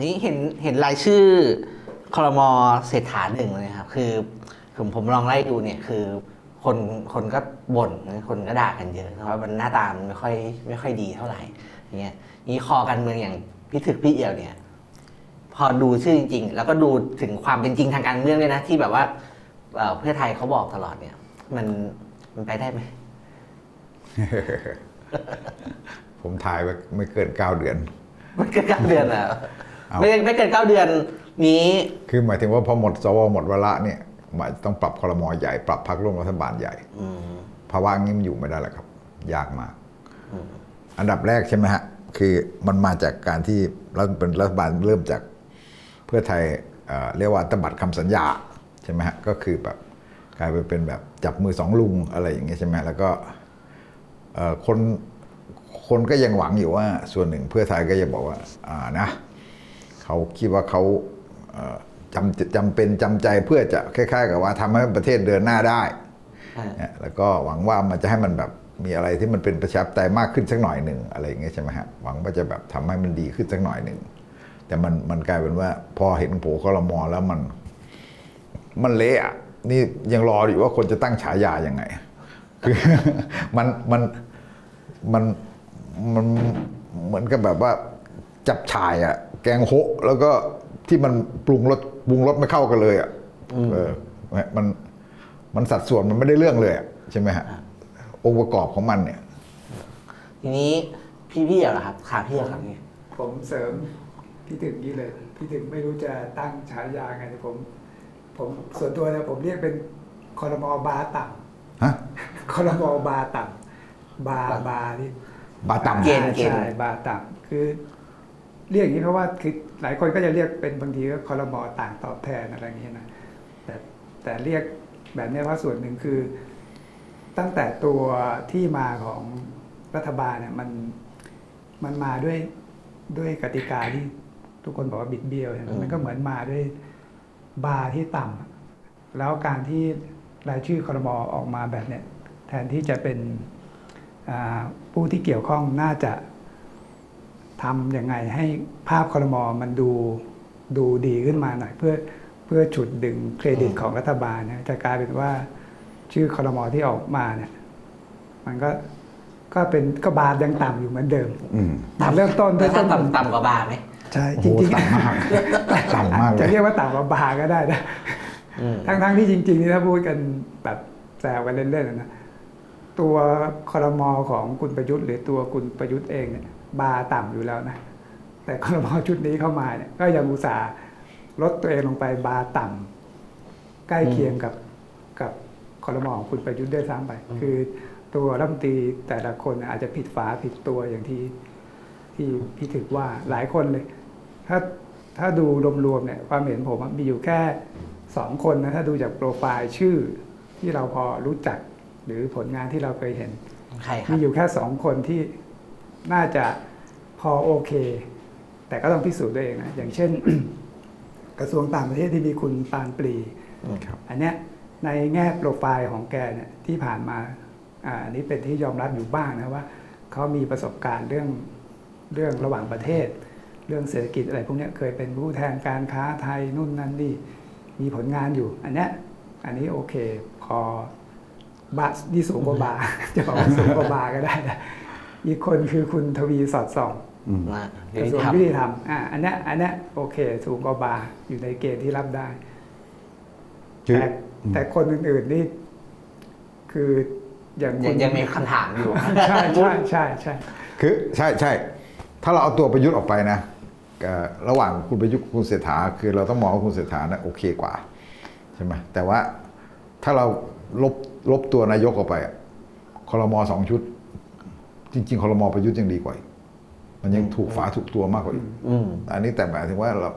นี่เห็นเห็นรายชื่อคอรมอเศรษฐาหนึ่งเลยครับ คือผมผมลองไล่ดูเนี่ยคือคนคนก็บ่นคนก็ด่ากันเยอะนะว่ามันหน้าตามันไม่ค่อยไม่ค่อยดีเท่าไหร่อย่างเงี้ยนี่คอการเมืองอย่างพี่ถึกพี่เอี่ยวเนี่ย พอดูชื่อจริง ๆ แล้วก็ดูถึงความเป็นจริงทางการเมืองเลยนะที่แบบว่าเอ่อเพื่อไทยเขาบอกตลอดเนี่ย มันมันไปได้ไหมผมถ่ายไว้ไม่เกินเก้าเดือน มันเกินเก้าเดือนอะเอา ไม่ไม่เกินเก้าเดือนนี้ คือหมายถึงว่าพอหมดสวหมดเวลาเนี่ยหมายต้องปรับคอรมอใหญ่ปรับพักร่วมรัฐบาลใหญ่อืมภาวะงี้มันอยู่ไม่ได้แล้วครับ ยากมากอืมอันดับแรกใช่ไหมฮะ คือมันมาจากการที่รัฐเป็นรัฐบาลเริ่มจากเพื่อไทยเอ่อเรียกว่าตบัดคำสัญญาใช่ไหมฮะก็คือแบบกลายไปเป็นแบบจับมือสองลุงอะไรอย่างเงี้ยใช่ไหมแล้วก็เอ่อคนคนก็ยังหวังอยู่ว่าส่วนหนึ่งเพื่อไทยก็ยังบอกว่าอ่านะ เขาคิดว่าเขาเอ่อจำจำเป็นจำใจเพื่อจะคล้ายๆ กับว่าทำให้ประเทศเดินหน้าได้อ่าเนี่ยแล้วก็หวังว่ามันจะให้มันแบบมีอะไรที่มันเป็นประชาธิปไตยมากขึ้นสักหน่อยหนึ่งอะไรอย่างเงี้ยใช่ไหมฮะหวังว่าจะแบบทำให้มันดีขึ้นสักหน่อยหนึ่งแต่มันมันกลายเป็นว่า พอเห็นโผล่คอรมอแล้วมัน มันเละอะนี่ยังรออยู่ว่าคนจะตั้งฉายายังไง คือมันมันมันมันเหมือนกับแบบว่า จับฉายอะแกงโฮะแล้วก็ที่มันปรุงรสปรุงรสไม่เข้ากันเลยอะเออมันมันสัดส่วนมันไม่ได้เรื่องเลยอะใช่ไหมฮะองค์ประกอบของมันเนี่ย ทีนี้พี่พี่เอี่ยวเหรอครับขาพี่เอี่ยวครับเนี่ยผมเสริมพี่ถึงนี้เลยพี่ถึงไม่รู้จะตั้งฉายาไงแต่ผม ผมส่วนตัวเนี่ยผมเรียกเป็นคอรมอบาต่ฮะำคอรมอบาต่ำบาบาที่บาต่ำเกณฑ์เกณฑ์ใช่บาต่ำคือ เรียกอย่างนี้เพราะว่าคือหลายคนก็จะเรียกเป็นบางทีก็คอรมอต่างตอบแทนอะไรอย่างนี้นะแต่แต่เรียกแบบนี้เพราะส่วนหนึ่งคือ ตั้งแต่ตัวที่มาของรัฐบาลเนี่ยมันมันมาด้วยด้วยกติกาที่ทุกคนบอกว่าบิดเบี้ยวใช่ไหมอืมมันก็เหมือนมาด้วยบาร์ที่ต่ำแล้วการที่รายชื่อคอรมอออกมาแบบเนี้ยแทนที่จะเป็นอ่าผู้ที่เกี่ยวข้องน่าจะ ทำยังไงให้ภาพคอรมอมันดูดูดีขึ้นมาหน่อย เพื่อเพื่อฉุดดึงเครดิตของรัฐบาลเนี่ยจะกลายเป็นว่าชื่อคอรมอที่ออกมาเนี่ยมันก็ก็เป็นก็บาร์ยังต่ำอยู่เหมือนเดิมอืมแต่เริ่มต้นด้แล้ววยต้ถ้านต่ำต่ำกว่าบาร์ไหมใช่โอ้จโหริงต่ำมากต่ำมากเลจะยเรียกว่าต่ำกว่าบาร์ก็ได้นะอืมทั้งทั้งที่จริงๆนี่ถ้าพูดกันแบบแซวกันเล่นๆนะตัวคอรมอของคุณประยุทธ์ หรือตัวคุณประยุทธ์เองเนี่ย บาร์ต่ำอยู่แล้วนะ แต่คอรมอชุดนี้เข้ามาเนี่ยก็ยังอุตส่าห์ลดตัวเองลงไปบาร์ต่ำใกล้เคียงกับกับคอรมอของคุณประยุทธ์ด้วยซ้ำไป คือตัวรัฐมนตรีแต่ละคนอาจจะผิดฝาผิดตัวอย่างที่ที่พี่ถึกว่าหลายคนเลย ถ้าถ้าดูรวมๆเนี่ยความเห็นผมอะมีอยู่แค่สองคนนะถ้าดูจากโปรไฟล์ชื่อที่เราพอรู้จักหรือผลงานที่เราเคยเห็นใครครัมีบอยู่แค่สองคนที่ น่าจะพอโอเค แต่ก็ต้องพิสูจน์ตัวเองนะอย่างเช่น กระทรวงต่างประเทศที่มีคุณปานปรีครับอันเนี้ยในแง่โปรไฟล์ของแกเนี่ยที่ผ่านมาอ่าอันนี้เป็นที่ยอมรับอยู่บ้างนะว่าเขามีประสบการณ์เรื่องเรื่องระหว่างประเทศ เรื่องเศรษฐกิจอะไรพวกเนี้ยเคยเป็นผู้แทนการค้าไทยนู่นนั่นนี่มีผลงานอยู่ อันเนี้ยอันนี้โอเคพอบานี่สูงกว่าบาจะบอกว่าสูงกว่าบาก็ได้นะ อีกคนคือคุณทวีสอดส่องนะกเดี๋ยวระนี้ทรวงทำยุติธรรมอ่าอันเนี้ยอันเนี้ยโอเคสูงกว่าบาร์อยู่ในเกณฑ์ที่รับได้คือแต่แต่คนอื่นๆนี่คืออย่างยัคุงณยังมีคำถามอยู่ ใช่ใช่ใช่ใช่คือใช่ใช่ถ้าเราเอาตัวประยุทธ์ออกไปนะเอ่อระหว่างคุณประยุทธ์กับคุณเศรษฐา คือเราต้องมองว่าคุณเศรษฐานะโอเคกว่าใช่ไหมแต่ว่าถ้าเราลบลบตัวนายกออกไปอะคอรมอสองชุด จริงๆคอรมอประยุทธ์ยังดีกว่าอีกมันยังถูกฝาถูกตัวมากกว่าอีกอืมอันนี้แต่หมายถึงว่าเรา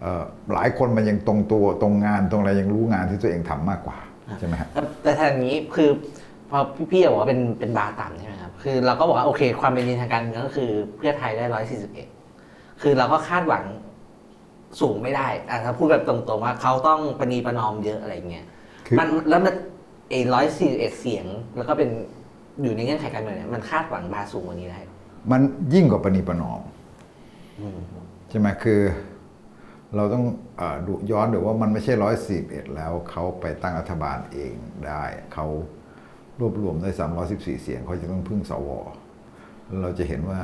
เอ่อหลายคนมันยังตรงตัวตรงงานตรงอะไรยังรู้งานที่ตัวเองทำมากกว่าใช่ไหมฮะแต่แต่ทางนี้คือพอพี่พี่บอกว่าเป็นเป็นบาร์ต่ำใช่ไหมครับคือเราก็บอกว่าโอเค ความเป็นจริงทางการเมืองก็คือเพื่อไทยได้ร้อยสี่สิบเอ็ดคือเราก็คาดหวังสูงไม่ได้อะถ้าพูดแบบตรงๆว่าเขาต้องประนีประนอมเยอะอะไรเงี้ยคือมันแล้วมันเอร้อยสี่เอ็ดเสียง แล้วก็เป็น อยู่ในเงื่อนไขการเมืองเนี่ยมันคาดหวังบาร์สูงกว่านี้ได้มันยิ่งกว่าปณีประนอมใช่ไหมคือ เราต้องเออดูย้อนดูว่ามันไม่ใช่ร้อยสี่เอ็ดแล้วเขาไปตั้งรัฐบาลเองได้เขารวบรวมได้สามร้อยสิบสี่เสียงเขาจะต้องพึ่งสวเราจะเห็นว่า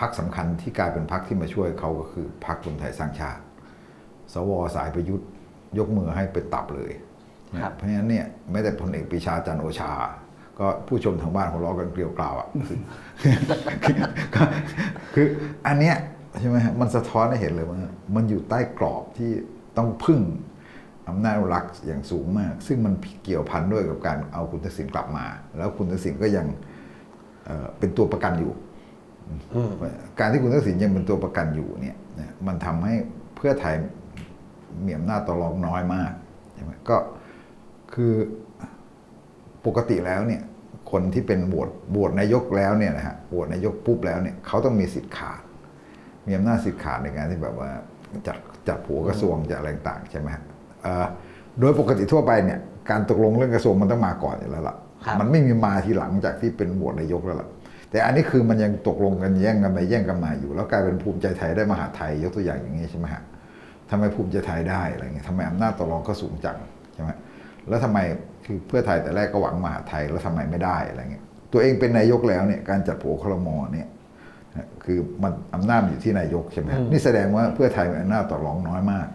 พักสำคัญที่กลายเป็นพักที่มาช่วยเขาก็คือพักรวมไทยสร้างชาติ สวสายประยุทธ์ยกมือให้ไปตับเลย ครับ เพราะฉะนั้นเนี่ยแม้แต่พลเอกปรีชาจันทร์โอชา ก็ผู้ชมทางบ้านหัวเราะกันเกลียวกล่าวอะคืออันเนี้ยใช่ไหมฮะมันสะท้อนให้เห็นเลยว่า มันอยู่ใต้กรอบที่ต้องพึ่งอำนาจรักษ์อย่างสูงมาก ซึ่งมันเกี่ยวพันด้วยกับการเอาคุณทักษิณกลับมา แล้วคุณทักษิณก็ยังเป็นตัวประกันอยู่ การที่คุณทักษิณยังเป็นตัวประกันอยู่เนี่ยมันทำให้เพื่อไทยมีอำนาจต่อรองน้อยมากใช่ไหมก็คือ ปกติแล้วเนี่ยคนที่เป็นโหวตโหวตนายกแล้วเนี่ยนะฮะโหวตนายกปุ๊บแล้วเนี่ยเขาต้องมีสิทธิ์ขาด มีอำนาจสิทธิ์ขาดในการที่แบบว่าจัดจัดผัวกระทรวงจะอะไรต่างๆใช่ไหมฮะเอ่อโดยปกติทั่วไปเนี่ยการตกลงเรื่องกระทรวงมันต้องมาก่อนอยู่แล้วล่ะครับมันไม่มีมาทีหลังจากที่เป็นโหวตนายกแล้วล่ะแต่อันนี้คือมันยังตกลงกันแย่งกันไปแย่งกันมาอยู่ แล้วกลายเป็นภูมิใจไทยได้มหาไทยยกตัวอย่างอย่างนี้ใช่ไหมฮะทำไมภูมิใจไทยได้อะไรเงี้ยทำไมอำนาจต่อรองก็สูงจังใช่ไหม แล้วทำไมคือเพื่อไทยแต่แรกก็หวังมหาไทยแล้วทำไมไม่ได้อะไรเงี้ยตัวเองเป็นนายกแล้วเนี่ยการจัดโผครมเนี่ยคือมันอำนาจมันอยู่ที่นายกใช่ไหมนี่แสดงว่าเพื่อไทยมีอำนาจต่อรองน้อยมาก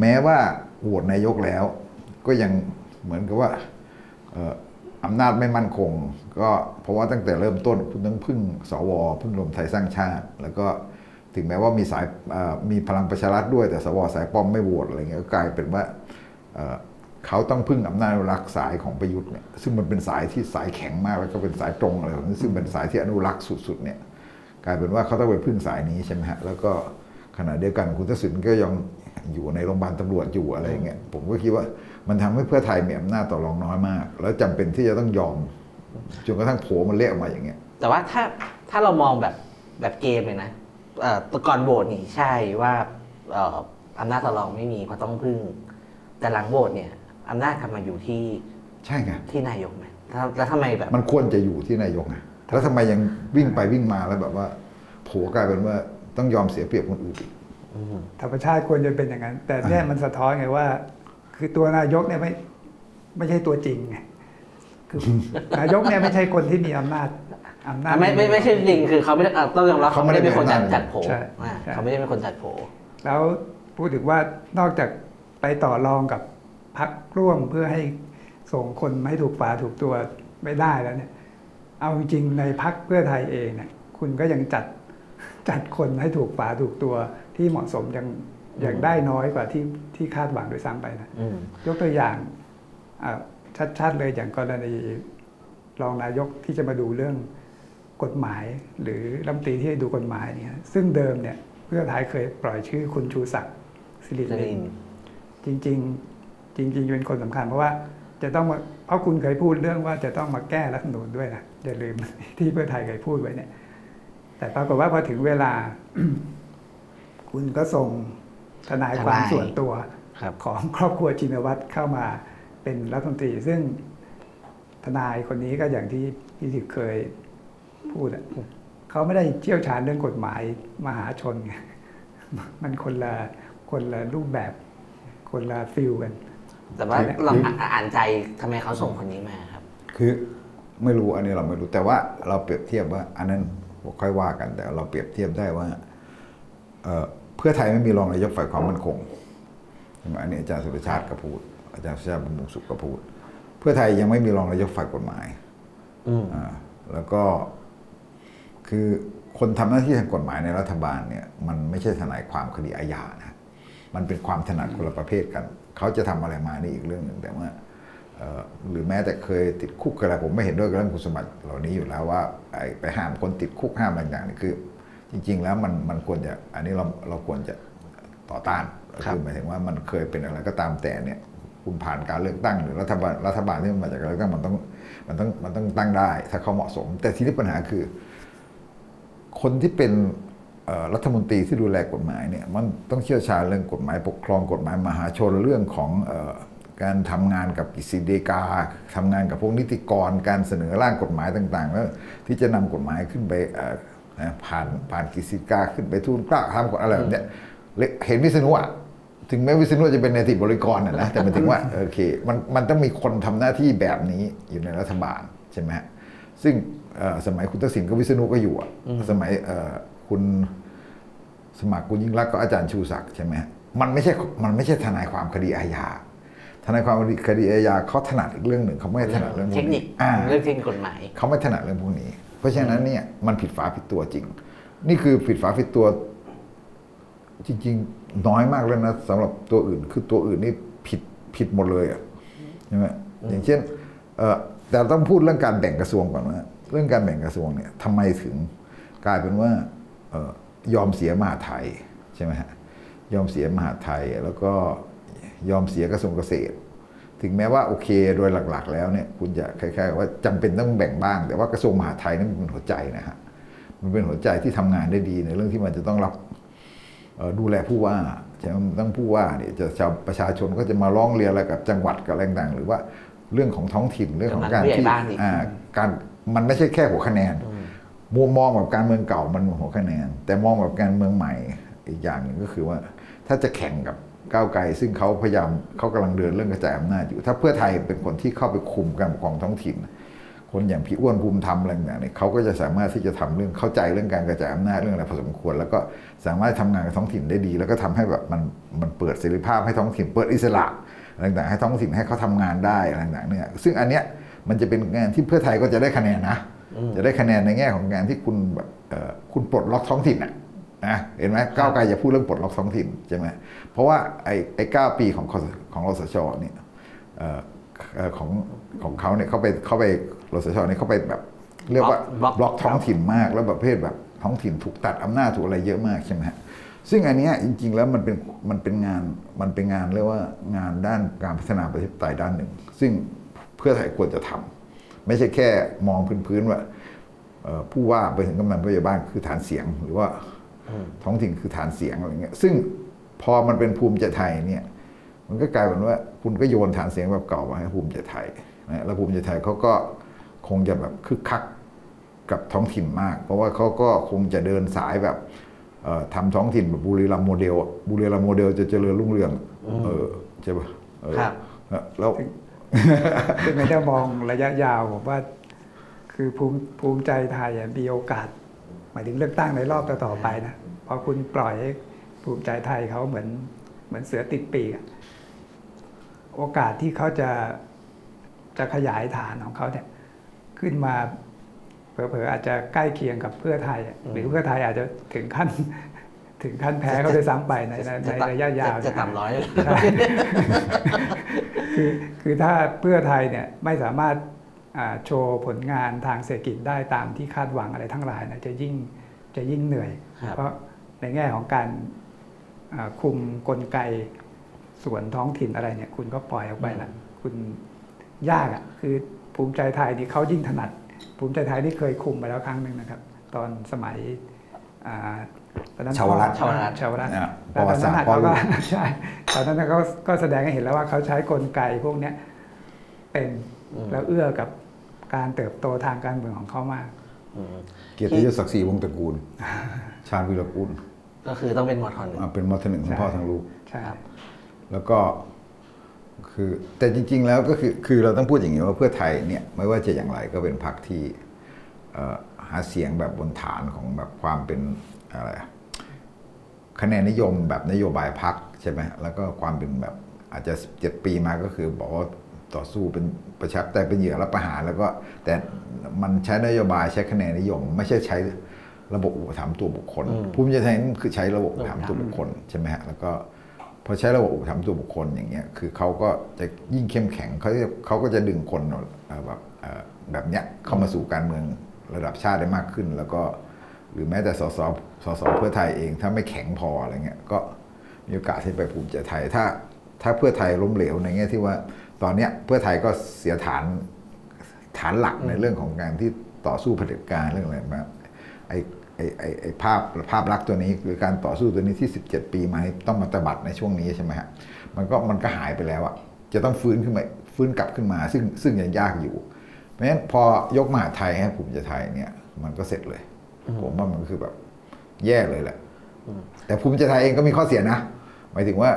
แม้ว่าโหวตนายกแล้ว ก็ยังเหมือนกับว่าเอ่ออำนาจไม่มั่นคง ก็เพราะว่าตั้งแต่เริ่มต้นคุณต้องพึ่งสวพึ่งรวมไทยสร้างชาติ แล้วก็ถึงแม้ว่ามีสายเอ่อมีพลังประชารัฐด้วยแต่สวสายป้อมไม่โหวตอะไรเงี้ยก็กลายเป็นว่า เขาต้องพึ่งอำนาจอนุรักษ์สายของประยุทธ์เนี่ยซึ่งมันเป็นสายที่สายแข็งมากแล้วก็เป็นสายตรงอะไรแบบนี้ซึ่งเป็นสายที่อนุรักษ์สุดๆเนี่ยกลายเป็นว่าเขาต้องไปพึ่งสายนี้ใช่ไหมฮะแล้วก็ขณะเดียวกันคุณทักษิณก็ยังอยู่ในโรงพยาบาลตำรวจอยู่อะไรอย่างเงี้ยผมก็คิดว่ามันทำให้เพื่อไทยมีอำนาจต่อรองน้อยมาก แล้วจำเป็นที่จะต้องยอมจนกระทั่งโผล่มันเละออกมาอย่างเงี้ย แต่ว่าถ้าถ้าเรามองแบบแบบเกมเลยนะเอ่อก่อนโหวตนี่ใช่ว่าอออำนาจต่อรองไม่มีเพราะต้องพึ่ง แต่หลังโหวตเนี่ย อำนาจกลับมาอยู่ที่ใช่ไงที่นายกไหมแล้วแล้วทำไมแบบ มันควรจะอยู่ที่นายกไงแล้วทำไมยังวิ่งไปวิ่งมาแล้วแบบว่าโผล่กลายเป็นว่าต้องยอมเสียเปรียบคนอื่นอีกธรรมชาติควรจะเป็นอย่างนั้น แต่เนี่ยมันสะท้อนไงว่า คือตัวนายกเนี่ยไม่ไม่ใช่ตัวจริงไงคือนายกเนี่ยไม่ใช่คนที่มีอำนาจอำนาจไม่ไม่ไม่ใช่จริงคือเขาไม่ได้เอ่อต้องยอมรับเขาเขาไม่ไม่ได้ได้เป็นคนจัดเป็นอำนาจจัดโผล่ใช่อ่าใช่เขาไม่ได้เป็นคนจัดโผล่แล้วพูดถึงว่านอกจากไปต่อรองกับ พักร่วมเพื่อให้ส่งคนไม่ถูกฝาถูกตัวไม่ได้แล้วเนี่ย เอาจริงๆในพักเพื่อไทยเองเนี่ยคุณก็ยังจัดจัดคนให้ถูกฝาถูกตัวที่เหมาะสมยังยังได้น้อยกว่าที่ที่คาดหวังโดยซ้ำไปนะอืมยกตัวอย่างอะชัดๆเลยอย่างกรณีรองนายกที่จะมาดูเรื่องกฎหมาย หรือรัฐมนตรีที่จะดูกฎหมายเนี่ยซึ่งเดิมเนี่ยเพื่อไทยเคยปล่อยชื่อคุณชูศักดิ์สิริสิริลินนจริง ๆ จริงๆเป็นคนสำคัญเพราะว่าจะต้องมาเพราะคุณเคยพูดเรื่องว่าจะต้องมาแก้รัฐธรรมนูญด้วยนะอย่าลืมที่เพื่อไทยเคยพูดไว้เนี่ย แต่ปรากฏว่าพอถึงเวลา คุณก็ส่งทนายความส่วนตัวของครอบครัวชินวัตรเข้ามาเป็นรัฐมนตรี ซึ่งทนายคนนี้ก็อย่างที่พี่ถิกเคยพูดอะเขาไม่ได้เชี่ยวชาญเรื่องกฎหมายมหาชนไงมันคนละคนละรูปแบบ คนละฟิลกัน แต่ว่าคือเราคืออ่าอ่านใจทำไมเขาส่งคนนี้มาครับ คือไม่รู้อันนี้เราไม่รู้แต่ว่าเราเปรียบเทียบว่า อันนั้นค่อยว่ากัน แต่เราเปรียบเทียบได้ว่าเอ่อเพื่อไทยไม่มีรองนายกฝ่ายความมั่นคงใช่ไหมอันนี้อาจารย์สุรชาติก็พูด อาจารย์สุรชาติบำรุงสุขก็พูด เพื่อไทยยังไม่มีรองนายกฝ่ายกฎหมายอืมอ่าแล้วก็คือคนทำหน้าที่ทางกฎหมายในรัฐบาลเนี่ยมันไม่ใช่ทนายความคดีอาญานะมันเป็นความถนัดคนละประเภทกัน เขาจะทำอะไรมานี่อีกเรื่องหนึ่งแต่ว่าเอ่อหรือแม้แต่เคยติดคุกอะไรผมไม่เห็นด้วยกับเรื่องคุณสมบัติเหล่านี้อยู่แล้วว่าไอ้ไปห้ามคนติดคุกห้ามอะไรอย่างๆนี่คือ จริง ๆ แล้วมันมันควรจะอันนี้เราเราควรจะต่อต้านครับคือหมายถึงว่ามันเคยเป็นอะไรก็ตามแต่เนี่ยคุณผ่านการเลือกตั้งหรือรัฐบาลรัฐบาลที่มันมาจากการเลือกตั้งมันต้องมันต้องมันต้องตั้งได้ ถ้าเขาเหมาะสม แต่ทีนี้ปัญหาคือ คนที่เป็นเอ่อ รัฐมนตรีที่ดูแลกฎหมายเนี่ยมันต้องเชี่ยวชาญเรื่องกฎหมายปกครองกฎหมายมหาชนเรื่องของเออการทำงานกับกิจสิเดกาทำงานกับพวกนิติกรการเสนอร่างกฎหมายต่างๆ แล้วที่จะนำกฎหมายขึ้นไปเอ่อนะผ่านผ่านกิจสิกาขึ้นไปทูลเกล้าทำกฎอะไรแบบเนี้ยเลเห็นวิษณุอะถึงแม้วิษณุจะเป็นในติบริกรน่ะนะแต่หมายถึงว่าโอเคมันมันต้องมีคนทำหน้าที่แบบนี้อยู่ในรัฐบาลใช่ไหมฮะซึ่งเอ่อสมัยคุณทักษิณก็วิษณุก็อยู่อะสมัยเอ่อ คุณสมัครคุณยิ่งรักษณ์ก็อาจารย์ชูศักดิ์ใช่ไหมฮะมันไม่ใช่มันไม่ใช่ทนายความคดีอาญาทนายความคดีอาญาเขาถนัดอีกเรื่องหนึ่งเขาไม่ถนัดเรื่องพวเทกคนินี้คอ่าเรื่องเทคนิคกฎหมายเขาไม่ถนัดเรื่องพวกนี้ เพราะฉะนั้นเนี่ยมันผิดฝาผิดตัวจริง นี่คือผิดฝาผิดตัว จริง ๆ น้อยมากเลยนะสำหรับตัวอื่น คือตัวอื่นนี่ผิดผิดหมดเลยอะใช่ไหมอย่างเช่นเอ่อแต่ต้องพูดเรื่องการแบ่งกระทรวงก่อนว่าเรื่องการแบ่งกระทรวงเนี่ยทำไมถึงกลายเป็นว่าเอ่อ ยอมเสียมหาดไทยใช่ไหมฮะยอมเสียมหาดไทยแล้วก็ยอมเสียกระทรวงเกษตร ถึงแม้ว่าโอเคโดยหลัก ๆ แล้วเนี่ยคุณจะคล้ายๆว่าจำเป็นต้องแบ่งบ้าง แต่ว่ากระทรวงมหาดไทยนั่นมันเป็นหัวใจนะฮะมันเป็นหัวใจที่ทำงานได้ดีในเรื่องที่มันจะต้องรับเอ่อดูแลผู้ว่าใช่ไหมมันต้องผู้ว่าเนี่ยจะชาวประชาชนก็จะมาร้องเรียนอะไรกับจังหวัดกับอะไรต่างๆหรือว่าเรื่องของท้องถิ่นเรื่องของการกำนันผู้ที่ใหญ่บ้านอีกอ่าการมันไม่ใช่แค่หัวคะแนน มุมมองแบบการเมืองเก่ามันหัวคะแนน แต่มองแบบการเมืองใหม่อีกอย่างหนึ่งก็คือว่า ถ้าจะแข่งกับก้าวไกล ซึ่งเขาพยายามเขากำลังเดินเรื่องกระจายอำนาจอยู่ ถ้าเพื่อไทยเป็นคนที่เข้าไปคุมการปกครองท้องถิ่น คนอย่างพี่อ้วนภูมิธรรมอะไรต่างเนี่ยเขาก็จะสามารถที่จะทำเรื่องเข้าใจเรื่องการกระจายอำนาจเรื่องอะไรพอสมควร แล้วก็สามารถทำงานกับท้องถิ่นได้ดี แล้วก็ทำให้แบบมันมันเปิดเสรีภาพให้ท้องถิ่น เปิดอิสระอะไรต่างให้ท้องถิ่นให้เขาทำงานได้อะไรต่างเนี่ยซึ่งอันเนี้ยมันจะเป็นงานที่เพื่อไทยก็จะได้คะแนนนะ จะได้คะแนนในแง่ของการที่คุณแบบเอ่อคุณปลดล็อกท้องถิ่นอะนะเห็นไหมก้าวไกลจะพูดเรื่องปลดล็อกท้องถิ่นใช่ไหมเพราะว่าไอ้ไอ้เก้าปีของคสของรสชเนี่ยเอ่อเอ่อของของเขาเนี่ยเขาไปเขาไปรสชเนี่ยเขาไปแบบเรียกว่าบล็อกบล็อกท้องถิ่นมากแล้วแบบประเภทแบบท้องถิ่นถูกตัดอำนาจถูกอะไรเยอะมากใช่ไหมฮะซึ่งอันเนี้ยจริง ๆ แล้วมันเป็นมันเป็นงานมันเป็นงานเรียกว่างานด้านการพัฒนาประชาธิปไตยด้านหนึ่ง ซึ่งเพื่อไทยควรจะทำ ไม่ใช่แค่มองพื้นๆว่าเอ่อผู้ว่าไปถึงกำนันผู้ใหญ่บ้านคือฐานเสียง หรือว่าท้องถิ่นคือฐานเสียงอะไรเงี้ยซึ่งพอมันเป็นภูมิใจไทยเนี่ย มันก็กลายเป็นว่าคุณก็โยนฐานเสียงแบบเก่ามาให้ภูมิใจไทยนะแล้วภูมิใจไทยเขาก็คงจะแบบคึกคักกับท้องถิ่นมาก เพราะว่าเขาก็คงจะเดินสายแบบเอ่อทำท้องถิ่นแบบบุรีรัมย์โมเดลอะบุรีรัมย์โมเดลจะเจริญรุ่งเรือง เออใช่ปะเออ ครับแล้วซึ่งถ้มองระยะยาวผมว่า คือภูมิภูมิใจไทยมีโอกาส หมายถึงเลือกตั้งในรอบต่อๆไปนะพราะคุณปล่อยให้ภูมิใจไทยเขาเหมือนเหมือนเสือติดปีกโอกาสที่เขาจะจะขยายฐานของเขาเนี่ย ขึ้นมาเผลอๆอาจจะใกล้เคียงกับเพื่อไทย หรือเพื่อไทยอาจจะถึงขั้น ถึงขั้นแพ้เขาด้วยซ้ำไปในในในระยะยาวจะนะต่ำร้อยใช่คือคือถ้าเพื่อไทยเนี่ยไม่สามารถอ่าโชว์ผลงานทางเศรษฐกิจได้ตามที่คาดหวังอะไรทั้งหลายนะจะยิ่งจะยิ่งเหนื่อยครับเพราะในแง่ของการอ่าคุมกลไกส่วนท้องถิ่นอะไรเนี่ย คุณก็ปล่อยออกไปละคุณยากอะ่ะคือภูมิใจไทยนี่เขายิ่งถนัด ภูมิใจไทยนี่เคยคุมมาแล้วครั้งหนึ่งนะครับ ตอนสมัยอ่าตอนนั้น ชาวรัฐชาวรัฐชาวรัฐอะแล้วตอนนั้นประวัติศาสตร์น่ะเขาก็พ่อลูกใช่ตอนนั้นน่ะเขาก็แสดงให้เห็นแล้วว่าเขาใช้กลไกพวกเนี้ยเป็นอืมแล้วเอื้อกับการเติบโตทางการเมืองของเขามากอืมเกียรติยศศักดิ์ศรีวงศ์ตระกูล ชาญวีรกุลก็คือต้องเป็นมอทอนหนึ่งอะเป็นมอทหนึ่งทั้งพ่อทั้งลูกใช่ครับ แล้วก็คือแต่จริง ๆ แล้วก็คือคือเราต้องพูดอย่างนี้ว่าเพื่อไทยเนี่ยไม่ว่าจะอย่างไรก็เป็นพรรคที่เอ่อหาเสียงแบบบนฐานของแบบความเป็น อะไรอะคะแนนนิยมแบบนโยบายพรรคใช่ไหมแล้วก็ความเป็นแบบอาจจะ 17 ปีมาก็คือบอกว่าต่อสู้เป็นประชาธิปไตยเป็นเหยื่อรับประหารแล้วก็แต่มันใช้นโยบายใช้คะแนนนิยม ไม่ใช่ใช้ระบบอุปถัมภ์ตัวบุคคลอืมภูมิใจไทยนั่นคือใช้ระบบอุปถัมภ์ตัวบุคคลใช่ไหมฮะแล้วก็พอใช้ระบบอุปถัมภ์ตัวบุคคลอย่างเงี้ยคือเขาก็จะยิ่งเข้มแข็งเขาจะเขาก็จะดึงคนเอ่อแบบเอ่อแบบเนี้ยเข้ามาสู่การเมืองระดับชาติได้มากขึ้น แล้วก็ หรือแม้แต่สสสสเพื่อไทยเองถ้าไม่แข็งพออะไรเงี้ยก็มีโอกาสที่ไปภูมิใจไทย ถ้าถ้าเพื่อไทยล้มเหลวในแง่ที่ว่าตอนเนี้ยเพื่อไทยก็เสียฐานฐานหลักในเรื่องของการที่ต่อสู้เผด็จการเรื่องอะไรแบบไอ้ไอ้ไอ้ไอ้ภาพภาพลักษณ์ตัวนี้หรือการต่อสู้ตัวนี้ที่ 17 ปีมานี่ต้องมาตบัดในช่วงนี้ใช่ไหมฮะมันก็มันก็หายไปแล้วอะจะต้องฟื้นขึ้นมาฟื้นกลับขึ้นมา ซึ่งซึ่งยังยากอยู่ เพราะฉะนั้นพอยกมหาดไทยให้ภูมิใจไทยเนี่ยมันก็เสร็จเลย ผมว่ามันคือแบบ แย่เลยแหละอืมแต่ภูมิใจไทยเองก็มีข้อเสียนะหมายถึงว่า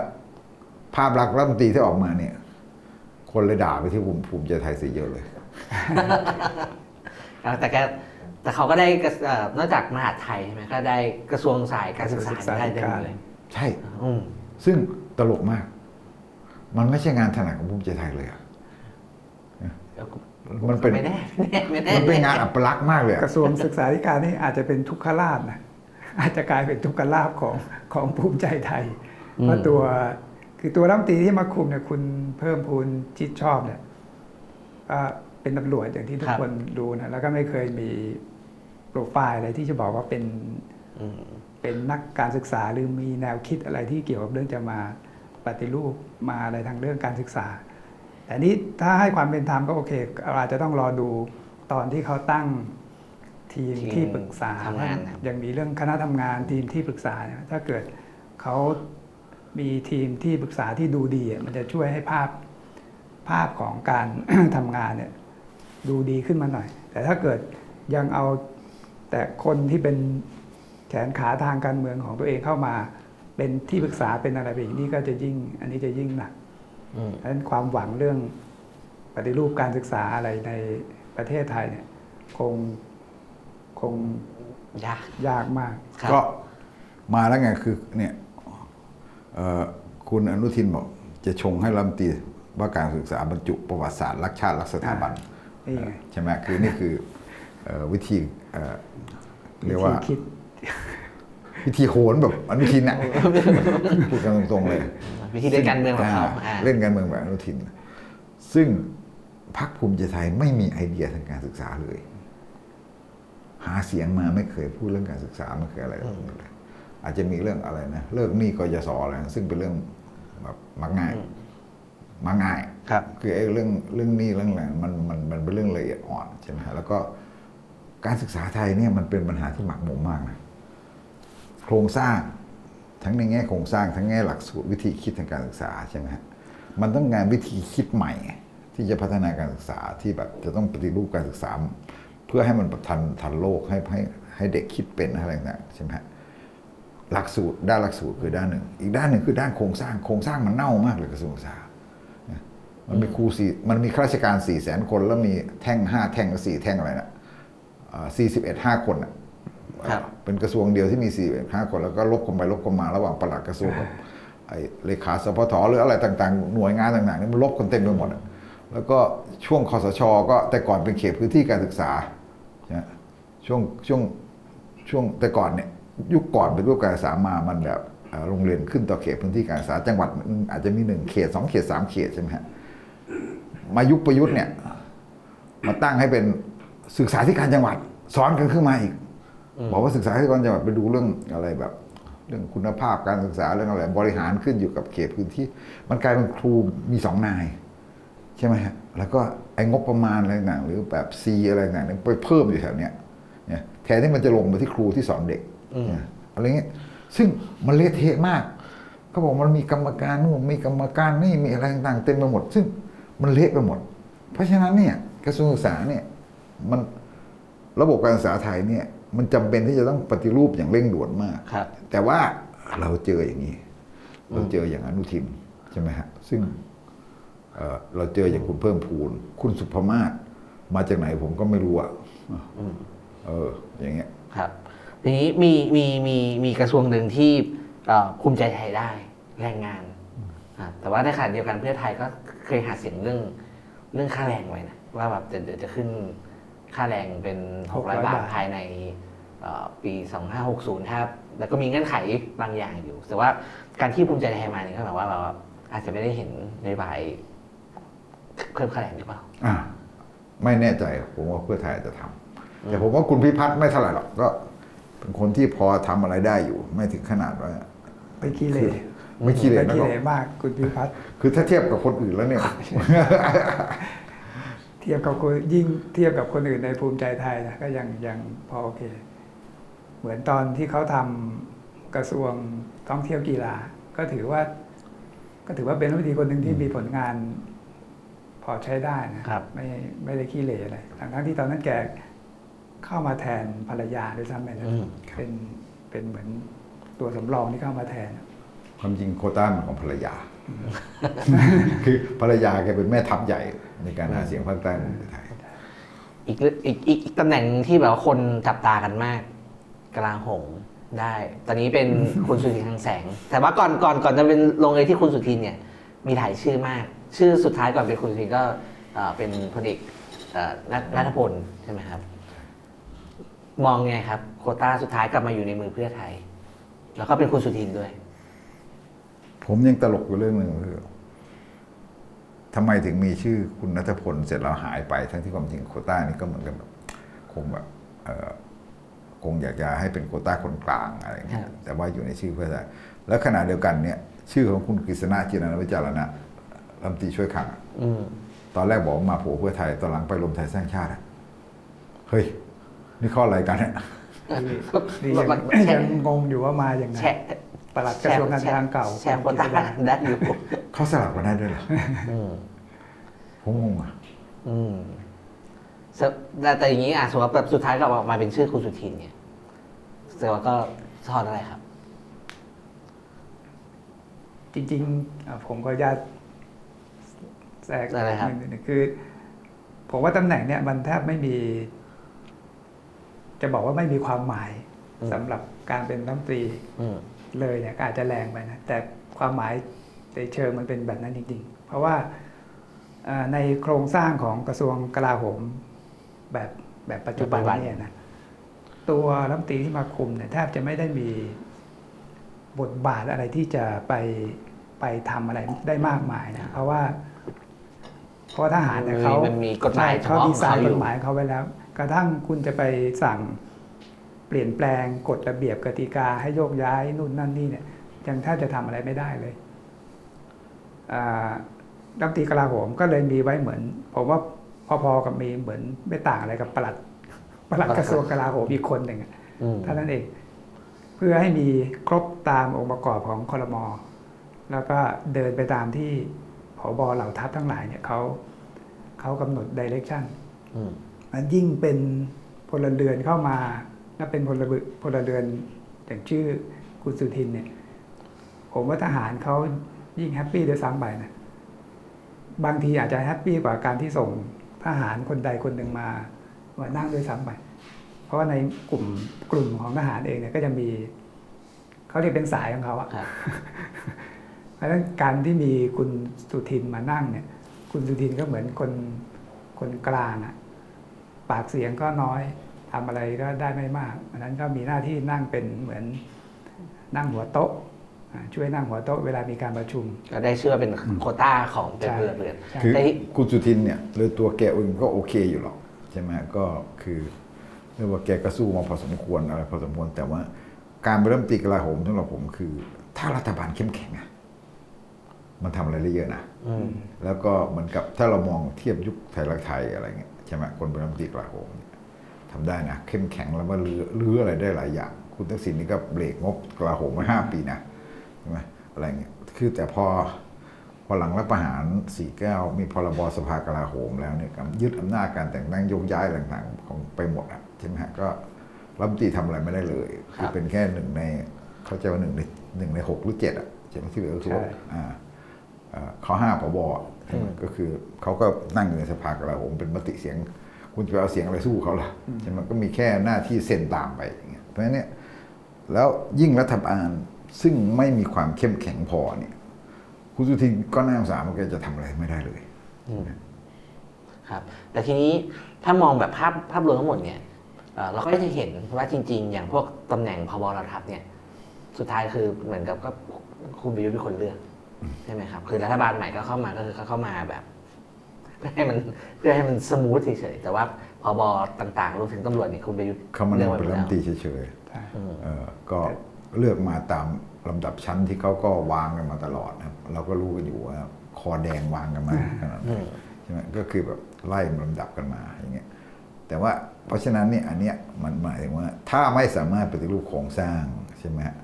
ภาพลักษณ์รัฐมนตรีที่ออกมาเนี่ย คนเลยด่าไปที่ภูมิภูมิใจไทยเสียเยอะเลยอ่าแต่ก็แต่เขาก็ได้กระเอ่อนอกจากมหาดไทยใช่ไหมก็ได้กระทรวงสายการศึกษาศึกษาได้ธิเต็มการเลยใช่อืมซึ่งตลกมาก มันไม่ใช่งานถนัดของภูมิใจไทยเลยอะ มันเป็นไม่แน่ไม่แน่ไม่แน่มันเป็นงานอัปลักษณ์มากเลยอะกระทรวงศึกษาธิการนี่อาจจะเป็นทุกขลาบนะอาจจะกลายเป็นทุกขลาบของของภูมิใจไทยเพราะตัวคือตัวรัฐมนตรีที่มาคุมเนี่ยคุณเพิ่มพูนจิตชอบเนี่ยก็เป็นตำรวจอย่างที่ทุกคนรู้นะแล้วก็ไม่เคยมีโปรไฟล์อะไรที่จะบอกว่าเป็นอืมเป็นนักการศึกษาหรือมีแนวคิดอะไรที่เกี่ยวกับเรื่องจะมาปฏิรูปมาอะไรทางเรื่องการศึกษา แต่นี้ถ้าให้ความเป็นธรรมก็โอเคเราอาจจะต้องรอดูตอนที่เขาตั้งทีมทีมที่ปรึกษาทำงานครับยังมีเรื่องคณะทำงานทีมที่ปรึกษาเนี่ยถ้าเกิดเขามีทีมที่ปรึกษาที่ดูดีอะมันจะช่วยให้ภาพภาพของการทำงานเนี่ยดูดีขึ้นมาหน่อย แต่ถ้าเกิดยังเอาแต่คนที่เป็นแขนขาทางการเมืองของตัวเองเข้ามา เป็นที่ปรึกษาเป็นอะไรไปอีกนี่ก็จะยิ่ง อันนี้จะยิ่งหนักอืม เพราะฉะนั้นความหวังเรื่องปฏิรูปการศึกษาอะไรในประเทศไทยเนี่ยคงคงยากยากมากครับก็มาแล้วไงคือเนี่ยเอ่อคุณอนุทินบอกจะชงให้รัฐมนตรีว่าการศึกษาบรรจุประวัติศาสตร์รักชาติรักสถาบันนี่ไงใช่ไหมคือนี่คือเอ่อวิธีเอ่อเรียกว่าวิธีคิดวิธีโหนแบบอนุทินน่ะพูดกันตรงๆเลย วิธีเล่นการเมืองของเขาอ่าอ่าเล่นการเมืองแบบอนุทิน ซึ่งพรรคภูมิใจไทยไม่มีไอเดียทางการศึกษาเลย หาเสียงมาไม่เคยพูดเรื่องการศึกษาไม่เคยอะไรเลยอาจจะมีเรื่องอะไรนะเลิกหนี้กยศอะไรนะซึ่งเป็นเรื่องแบบมักง่ายมักง่ายครับ คือไอ้เรื่องเรื่องหนี้เรื่องอะไรมันมันมันเป็นเรื่องละเอียดอ่อนใช่ไหมฮะแล้วก็การศึกษาไทยเนี่ยมันเป็นปัญหาที่หมักหมมมากนะโครงสร้าง ทั้งในแง่โครงสร้างทั้งแง่หลักสูตรวิธีคิดทางการศึกษาใช่ไหมฮะมันต้องงานวิธีคิดใหม่ ที่จะพัฒนาการศึกษาที่แบบจะต้องปฏิรูปการศึกษา เพื่อให้มันแบบทันทันโลกให้ให้ให้เด็กคิดเป็นอะไรต่างๆใช่ไหมฮะหลักสูตรด้านหลักสูตรคือด้านหนึ่ง อีกด้านหนึ่งคือด้านโครงสร้างโครงสร้างมันเน่ามากเลยกระทรวงศึกษานะมันมีครูสี่มันมีข้าราชการสี่แสนคน แล้วมีแท่งห้าแท่งกับสี่แท่งอะไรนะสี่สิบเอ็ดห้าคนน่ะ ครับ เป็นกระทรวงเดียวที่มีสี่ห้าคนแล้วก็ลบกันไปลบกันมาระหว่างปลัดกระทรวงกับไอ้เลขาสพทหรืออะไรต่างๆ หน่วยงานต่างๆนี่มันลบกันเต็มไปหมดอะแล้วก็ช่วงคอสชก็แต่ก่อนเป็นเขตพื้นที่การศึกษานะช่วงช่วงช่วงแต่ก่อนเนี่ยยุคก่อนเป็นรูปการศึกษามามันแบบเอ่อโรงเรียนขึ้นต่อเขตพื้นที่การศึกษาจังหวัดหนึ่งอาจจะมีหนึ่งเขตสองเขตสามเขตใช่ไหมฮะมายุคประยุทธ์เนี่ยมาตั้งให้เป็นศึกษาธิการจังหวัดสอนกันขึ้นมาอีก บอกว่าศึกษาธิการจังหวัดไปดูเรื่องอะไรแบบ เรื่องคุณภาพการศึกษาเรื่องอะไร บริหารขึ้นอยู่กับเขตพื้นที่ มันกลายเป็นครูมีสองนาย ใช่ไหมฮะแล้วก็ไอ้งบประมาณอะไรต่างๆหรือแบบซีอะไรต่างๆเนี่ยไปเพิ่มอยู่แถวเนี้ยเนี่ยแทนที่มันจะลงมาที่ครูที่สอนเด็กเนี่ยอะไรเงี้ยซึ่งมันเละเทะมากเขาบอกมันมีกรรมการนู่นมีกรรมการนี่มีอะไรต่างๆเต็มไปหมด ซึ่งมันเละไปหมด เพราะฉะนั้นเนี่ยกระทรวงศึกษาเนี่ยมันระบบการศึกษาไทยเนี่ย มันจำเป็นที่จะต้องปฏิรูปอย่างเร่งด่วนมากครับ แต่ว่าเราเจออย่างนี้ เราเจออย่างอนุทินใช่ไหมฮะซึ่งเอ่อเราเจออย่างคุณเพิ่มพูน คุณสุภมาศมาจากไหนผมก็ไม่รู้อะเออ อย่างเงี้ยครับทีนี้มีมีมีมีกระทรวงหนึ่งที่เอ่อภูมิใจไทยได้แรงงานอ่าแต่ว่าในขณะเดียวกันเพื่อไทยก็เคยหาเสียงเรื่องเรื่องค่าแรงไว้นะว่าแบบจะเดี๋ยวจะขึ้น ค่าแรงเป็น 600 600 บาท บาท ภายในเอ่อปี 2560ครับแล้วก็มีเงื่อนไขบางอย่างอยู่ แต่ว่าการที่ภูมิใจไทยมาเนี่ยก็แบบว่าเราอาจจะไม่ได้เห็นนโยบายเพิ่มค่าแรงหรือเปล่า อ่าไม่แน่ใจผมว่าเพื่อไทยอาจจะทำแต่ผมว่าคุณพิพัฒน์ไม่เท่าไหร่หรอกก็เป็นคนที่พอทำอะไรได้อยู่ ไม่ถึงขนาดว่าไปขี้เหร่ไม่ขี้เหร่ไปนะขี้หรอเหกร่มากคุณพิพัฒน์คือถ้าเทียบกับคนอื่นแล้วเนี่ยเทียบกับคนยิ่งเทียบกับคนอื่นในภูมิใจไทยนะก็ยังยังพอโอเค เหมือนตอนที่เขาทำกระทรวงท่องเที่ยวกีฬา ก็ถือว่า ก็ถือว่าเป็นรัฐมนตรีคนหนึ่งที่มีผลงาน พอใช้ได้นะครับไม่ไม่ได้ขี้เหร่อะไรทั้งทั้งที่ตอนนั้นแกเข้ามาแทนภรรยาด้วยซ้ำไปนะอืมเป็นเป็นเหมือนตัวสำรองที่เข้ามาแทน ความจริงโควต้ามันของภรรยา คือภรรยาแกเป็นแม่ทัพใหญ่ ในการหาเสียงภาคใต้ของประเทศไทยอีกอีกอีกอีกตำแหน่งที่แบบว่าคนจับตากันมากกลาโหมได้ ตอนนี้เป็นคุณสุทินทางแสง แต่ว่าก่อนก่อนก่อนจะเป็นลงเลยที่คุณสุทินเนี่ย มีหลายชื่อมาก ชื่อสุดท้ายก่อนเป็นคุณสุทินก็เอ่อเป็นพลเอกเอ่อนัทนัทพลใช่ไหมครับ มองไงครับ โควต้าสุดท้ายกลับมาอยู่ในมือเพื่อไทย แล้วก็เป็นคุณสุทินด้วย ผมยังตลกอยู่เรื่องหนึ่งคือ ทำไมถึงมีชื่อคุณนัทพลเสร็จแล้วหายไป ทั้งที่ความจริงโควต้านี่ก็เหมือนกันแบบคงแบบเอ่อคงอยากจะให้เป็นโควต้าคนกลางอะไรอย่างเงี้ครัยบแต่ว่าอยู่ในชื่อเพื่อไทยแล้วขณะเดียวกันเนี่ย ชื่อของคุณกฤษณะจินนวิจารณะรัฐมนตรีช่วยคลังอะอืมตอนแรกบอกว่ามาโผล่เพื่อไทยตอนหลังไปรวมไทยสร้างชาติอะเฮ้ยนี่ข้ออะไรกันเนี่ยนี่ยังมันยังงงอยู่ว่ามาอย่างไงแชร์ ปลัดกระทรวงการคลังเก่าแชร์โควต้าได้อยู่เขาสลับกันได้ด้วยเหรออืมผมงงอะอืมแต่แต่อย่างนี้อะสมมติว่าแบบสุดท้ายก็ออกมาเป็นชื่อคุณสุทินเนี่ยแต่ว่าก็สะท้อนอะไรครับ จริงๆอะผมก็ญาตแทรกอะไรครับนิดนึงคือ ผมว่าตำแหน่งเนี่ย มันแทบไม่มี จะบอกว่าไม่มีความหมายสำหรับการเป็นรัฐมนตรีอืม เลยเนี่ยก็อาจจะแรงไปนะแต่ความหมายในเชิงมันเป็นแบบนั้นจริงๆ เพราะว่าเอ่อในโครงสร้างของกระทรวงกลาโหมแบบแบบปัจจุบันปัจจุบันเนี่ยนะตัวรัฐมนตรีที่มาคุมเนี่ยแทบจะไม่ได้มีบทบาทอะไรที่จะไปไปทำอะไรได้มากมายนะเพราะว่าเพราะว่าทหารเนี่ยเขามันมีกฎหมายใช่เขาเฉพาะดีไซน์ของเขาอยู่กฎหมายเขาไว้แล้ว กระทั่งคุณจะไปสั่ง เปลี่ยนแปลงกฎระเบียบกติกาให้โยกย้ายนู่นนั่นนี่เนี่ยยังแทบจะทำอะไรไม่ได้เลยอ่ารัฐมนตรีกลาโหมก็เลยมีไว้เหมือน ผมว่าพอๆกับมีเหมือนไม่ต่างอะไรกับปลัดปลัดกระทรวงกลาโหมอีกคนหนึ่งอะอืมเท่านั้นเอง เพื่อให้มีครบตามองค์ประกอบของคอรมอแล้วก็เดินไปตามที่ผบเหล่าทัพทั้งหลายเนี่ยเขาเขากำหนด direction อืมมันยิ่งเป็นพลเรือนเข้ามา และเป็นพลเรือนพลเรือนอย่างชื่อคุณสุทินเนี่ย ผมว่าทหารเขายิ่ง happy ด้วยซ้ำไปนะบางทีอาจจะ happy กว่าการที่ส่งทหารคนใดคนหนึ่งมามานั่งด้วยซ้ำไปเพราะว่าในกลุ่มกลุ่มของทหารเองเนี่ยก็จะมีเขาเรียกเป็นสายของเขาอะครับเพราะฉะนั้นการที่มีคุณสุทินมานั่งเนี่ย คุณสุทินก็เหมือนคนคนกลางอะปากเสียงก็น้อย ทำอะไรก็ได้ไม่มากอันนั้นก็มีหน้าที่นั่งเป็นเหมือนนั่งหัวโต๊ะอ่าช่วยนั่งหัวโต๊ะเวลามีการประชุม ก็ได้ชื่อว่าเป็นโควต้าของเป็นใช่เรือเรือนใช่คือแต่ที่คุณสุทินเนี่ยโดยตัวแกเองก็โอเคอยู่หรอกใช่ไหมก็คือเรียกว่าแกก็สู้มาพอสมควรอะไรพอสมควรแต่ว่า การเป็นรัฐมนตรีกลาโหมสำหรับผมคือ ถ้ารัฐบาลเข้มแข็งอะมันทำอะไรได้เยอะนะอืมแล้วก็เหมือนกับถ้าเรามองเทียบยุคไทยรักไทยอะไรเงี้ยใช่ไหมคนเป็นรัฐมนตรีกลาโหมเนี่ย ทำได้นะเข้มแข็งแล้วว่าลื้อลื้ออะไรได้หลายอย่าง คุณทักษิณนี่ก็เบรกงบกลาโหมไว้ห้าปีนะใช่ไหมอะไรเงี้ยคือแต่พอพอหลังรัฐประหาร 49 มีพรบสภากลาโหมแล้วเนี่ยการยึดอำนาจการแต่งตั้งโยกย้ายอะไรต่างๆของไปหมดอะใช่ไหมฮะก็รัฐมนตรีทำอะไรไม่ได้เลยครับคือเป็นแค่หนึ่งในเขาจะว่าหนึ่งในหนึ่งในหกหรือเจ็ดอะใช่ไหมที่เหลือก็คือว่าใช่อ่าเอ่อเขาห้าพบอะใช่ไหมก็คือเขาก็นั่งอยู่ในสภากลาโหมเป็นมติเสียง คุณจะไปเอาเสียงอะไรสู้เขาล่ะใช่ไหมก็มีแค่หน้าที่เซ็นตามไปอย่างเงี้ยเพราะฉะนั้นเนี่ยแล้วยิ่งรัฐบาลซึ่งไม่มีความเข้มแข็งพอเนี่ยคุณสุทินก็น่าสงสารมันแกจะทำอะไรไม่ได้เลยครับ แต่ทีนี้ถ้ามองแบบภาพภาพรวมทั้งหมดเนี่ยเราก็จะเห็นว่าจริง ๆ อย่างพวกตำแหน่งพบเหล่าทัพเนี่ย สุดท้ายคือเหมือนกับก็คุณประยุทธ์เป็นคนเลือกใช่ไหมครับ คือรัฐบาลใหม่ก็เข้ามาก็คือเขาเข้ามาแบบ เพื่อให้มันเพื่อให้มันสมูทเฉยๆแต่ว่าพบต่างๆรวมถึงตำรวจเนี่ยคุณประยุทธ์เขามาเลืนั่อกงไว้หเป็มนดรัฐแล้มวนตรีเฉยใช่ๆเออก็เลือกมาตามลำดับชั้นที่เขาก็วางกันมาตลอดนะครับ เราก็รู้กันอยู่ว่าคอแดงวางกันมาขนาดไหนใช่ไหมก็คือแบบไล่ลำดับกันมาอย่างเงี้ยแต่ว่าเพราะฉะนั้นเนี่ยอันเนี้ยมันหมายถึงว่า ถ้าไม่สามารถปฏิรูปโครงสร้างใช่ไหมฮะ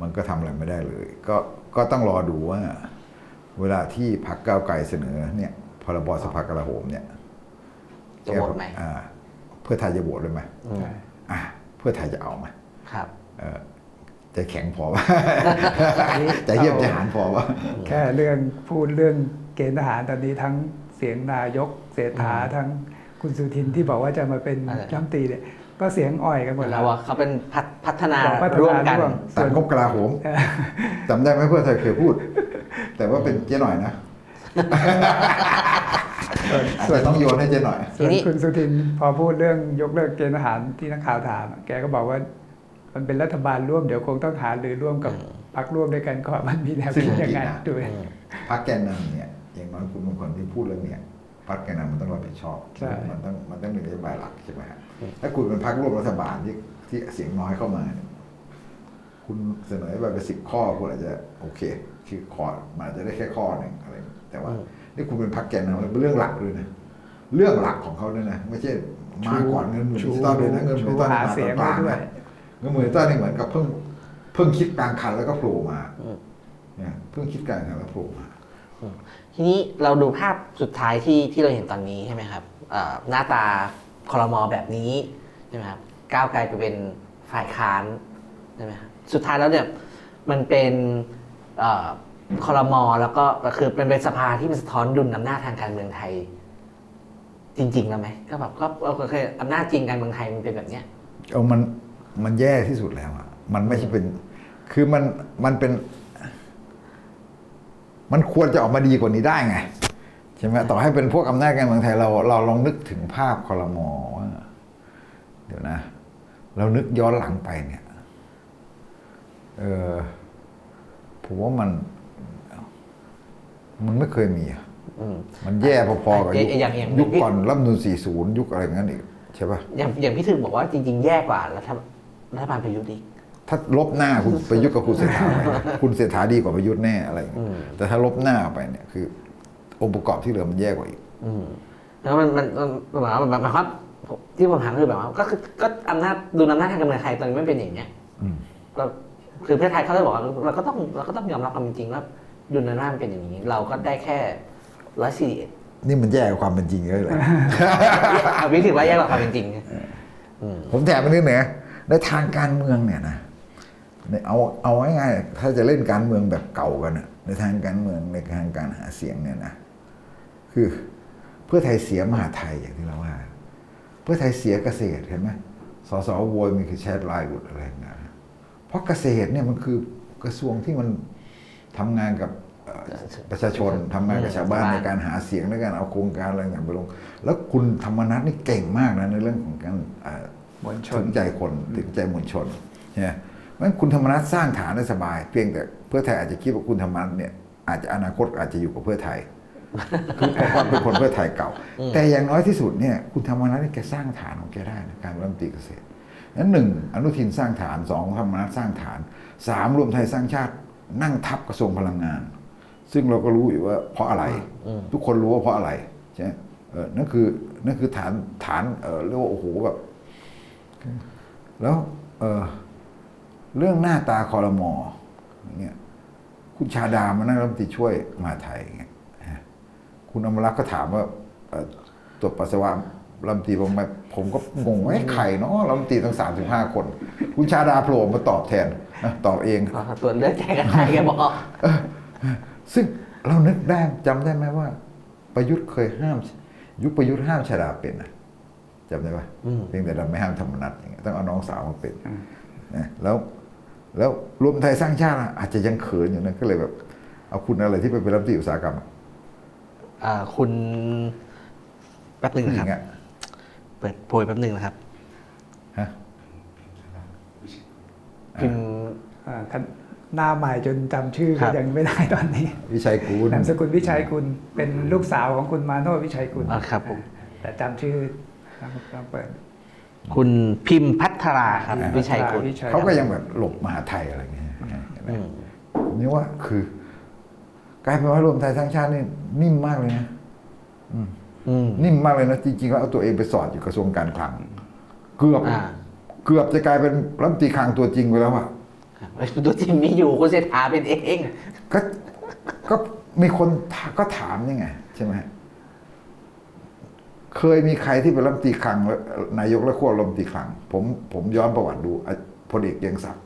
มันก็ทำอะไรไม่ได้เลย ก็ก็ต้องรอดูว่า เวลาที่พรรคก้าวไกลเสนอเนี่ย พรบสภากลาโหมเนี่ยจะโหวตไหมอ่าเพื่อไทยจะโหวตเลยไหมใช่อะเพื่อไทยจะเอาไหมครับเออใจแข็งพอปะใจเยี่ยมใจหานพอปะแค่เรื่องพูดเรื่องเกณฑ์ทหารตอนนี้ทั้งเสียงนายกเศรษฐาทั้งคุณสุทินที่บอกว่าจะมาเป็นอะไรรัฐมนตรีเนี่ยก็เสียงอ่อยกันหมดแล้แล้ววว่าเขาเป็นพัฒพัฒนาบอกพัฒนาร่วมกันร่วมตัดงบกลาโหมจำได้ไหมเพื่อไทยเคยพูด แต่ว่าเป็นเจ๊หน่อยนะ ส่วนอาจจะต้องโยนให้เจ๊หน่อย ส่วนทีนี้คุณสุทินพอพูดเรื่องยกเลิกเกณฑ์ทหารที่นักข่าวถามอะแกก็บอกว่ามันเป็นรัฐบาลร่วมเดี๋ยวคงต้องหาหรือร่วมกับพรรคร่วมด้วยกันก่อนมันมีแนวซึ่งคิดยังไงผมคิดนะด้วยพรรคแกนนำเนี่ยอย่างน้อยคุณเป็นคนที่พูดเรื่องเนี้ยพรรคแกนนำมันต้องรับผิดชอบใช่มันต้องมันต้องมีนโยบายหลักใช่ไหมฮะถ้าคุณเป็นพรรคร่วมรัฐบาลที่ที่เสียงน้อยเข้ามาเนี่ยคุณเสนอไปเป็นสิบข้อคุณอาจจะโอเค คือข้อมันอาจจะได้แค่ข้อหนึ่งอะไรอย่างเงี้ย แต่ว่าอืมนี่คุณเป็นพรรคแกนนำแล้วเป็นเรื่องหลักเลยนะเรื่องหลักของเขาเนี่ยนะไม่ใช่มาก่อนเงินหมื่นดิจิตอลเลยนะเงินหมื่นดิจิตอลชูหาเสียงไว้ด้วยเงินหมื่นดิจิตอลนี่เหมือนกับเพิ่งเพิ่งคิดกลางคันแล้วก็โผล่มาอืมเนี่ยเพิ่งคิดกลางคันแล้วโผล่มาทีนี้เราดูภาพสุดท้ายที่ที่เราเห็นตอนนี้ใช่ไหมครับเอ่อหน้าตาคอรมอแบบนี้ใช่ไหมครับก้าวไกลไปเป็นฝ่ายค้านใช่ไหมครับสุดท้ายแล้วเนี่ยมันเป็นเอ่อ คอรมอแล้วก็คือเป็นเป็นสภาที่มันสะท้อนดุลอำนาจทางการเมืองไทย จริงๆแล้วไหมก็แบบก็โอเคอำนาจจริงการเมืองไทยมันเป็นแบบเนี้ยเอามันมันแย่ที่สุดแล้วอะมันไม่ใช่เป็น คือมันมันเป็น มันควรจะออกมาดีกว่านี้ได้ไงใช่ไหมต่อให้เป็นพวกอำนาจการเมืองไทยเราเราลองนึกถึงภาพคอรมอว่าเดี๋ยวนะ เรานึกย้อนหลังไปเนี่ย เออผมว่ามัน มันไม่เคยมีอะอืมมันแย่พอๆกับยุคอย่างอย่างยุคก่อนรัฐธรรมนูล40 ยุคอะไรงั้นอีกใช่ปะอย่างอย่างพี่ถึงบอกว่าจริง ๆ แย่กว่ารัฐรัฐบาลประยุทธ์อีกถ้าลบหน้าคุณประยุทธ์กับคุณเศรษฐาไปนะคุณเศรษฐาดีกว่าประยุทธ์แน่อะไรอย่างเงี้ยอืมแต่ถ้าลบหน้าไปเนี่ยคือ องค์ประกอบที่เหลือมันแย่กว่าอีกอืมแล้วมันมันมันมันหมายความว่าหมายความที่ผมถามคือแบบว่าก็คือก็อำนาจดูอำนาจทางการเมืองไทยตอนนี้ไม่เป็นอย่างเนี้ยอืมเราคือเพื่อไทยเขาเลยบอกว่าเราก็ต้องเราก็ต้องยอมรับความจริงว่า ดุลอำนาจมันเป็นอย่างนี้ เราก็ได้แค่ร้อยสี่นี่มันแย่กว่าความเป็นจริงเลยเลยเอาวิถือว่าแย่กว่าความเป็นจริงอืมผมแถมไปนิดหนึ่งนะในทางการเมืองเนี่ยนะในเอาเอาง่ายๆถ้าจะเล่นการเมืองแบบเก่ากันนะในทางการเมืองในทางการหาเสียงเนี่ยนะคือเพื่อไทยเสียมหาไทยอย่างที่เราว่า เพื่อไทยเสียเกษตรเห็นไหมสสโวยมีคือแชทไลน์หลุดอะไรอย่างเงี้ยเพราะเกษตรเนี่ยมันคือกระทรวงที่มัน ทำงานกับเอ่อประชาชนทำงานกับชาวบ้านในการหาเสียงในการเอาโครงการอะไรต่างๆไปลง แล้วคุณธรรมนัฐนี่เก่งมากนะในเรื่องของการเอ่อมวลชถึนงใจคนถึงใจมวลชนใช่ไหมเพราะฉะนั้นคุณธรรมนัฐสร้างฐานได้สบาย เพียงแต่เพื่อไทยอาจจะคิดว่าคุณธรรมนัฐเนี่ยอาจจะอนาคตอาจจะอยู่กับเพื่อไทยคือเพราะว่าเป็นคนเพื่อไทยเก่า แต่อย่างน้อยที่สุดเนี่ยคุณธรรมนัฐนี่แกสร้างฐานของแกได้นะการเป็นรัฐมนตรีเกษตรนั้นหนึ่งอนุทินสร้างฐานสองธรรมนัฐสร้างฐานสามรวมไทยสร้างชาติ นั่งทับกระทรวงพลังงาน ซึ่งเราก็รู้อยู่ว่าเพราะอะไร ทุกคนรู้ว่าเพราะอะไรใช่ไหมเออนั่นคือนั่นคือฐานฐานเออเรียกว่าโอ้โหแบบแล้วเออเรื่องหน้าตาคอรมออย่างเงี้ยคุณชาดามานั่งรัฐมนตรีช่วยมหาไทยอย่างเงี้ยฮะคุณอมรักษ์ก็ถามว่าเอ่อตรวจปัสสาวะ รัฐมนตรีผมไหมผมก็งงว่าไอ้ไข่เนาะรัฐมนตรีทั้งสามสิบห้าคน คุณชาดาโผล่มาตอบแทนนะตอบเองส่วนเลือดใจกันไทยแกบอกซึ่งเรานึกได้จำได้ไหมว่า ประยุทธ์เคยห้าม ยุคประยุทธ์ห้ามชาดาเป็นนะจำได้ปะอืมเพียงแต่เราไม่ห้ามธรรมนัตอย่างเงี้ยต้องเอาน้องสาวมาเป็นนะแล้วแล้วรวมไทยสร้างชาติอะอาจจะยังเขินอยู่นะก็เลยแบบ เอาคุณอะไรที่ไปเป็นรัฐมนตรีอุตสาหกรรมอะอ่าคุณแป๊บหนึ่งผู้หนะญิครับงอะเปิดโพยแป๊บหนึ่งนะครับฮะพิมพ์อ่าท่านหน้าใหม่จนจำชื่อครัก็บยังไม่ได้ตอนนี้วิชัยกูลนามสกุลวิชัยกุลเป็นลูกสาวของคุณมาโนวิชัยกุลอ่าครับผม แต่จำชื่อต้องต้องเปิด คุณพิมพ์พัทราครับอ่าวิชัยกุลวิชัยเขาก็ยังแบบหลบมหาไทยอะไรเงี้ยเห็นไหม อืมผมนี่ว่าคือกลายเป็นว่ารวมไทยสร้างชาตินี่นิ่มมากเลยนะอืม นิ่มมากเลยนะจริงๆแล้วเอาตัวเองไปสอดอยู่กระทรวงการคลัง เกือบอ่าเกือบจะกลายเป็นรัฐมนตรีคลังตัวจริงไปแล้วอะครับตัวจริงมีอยู่คุณเศรษฐาเป็นเองก็ก็มีคนถาก็ถามนี่ไงใช่ไหมเคยมีใครที่เป็นรัฐมนตรีคลังและนายกและขั้วรัฐมนตรีคลัง ผมผมย้อนประวัติดูอะพลเอกเกรียงศักดิ์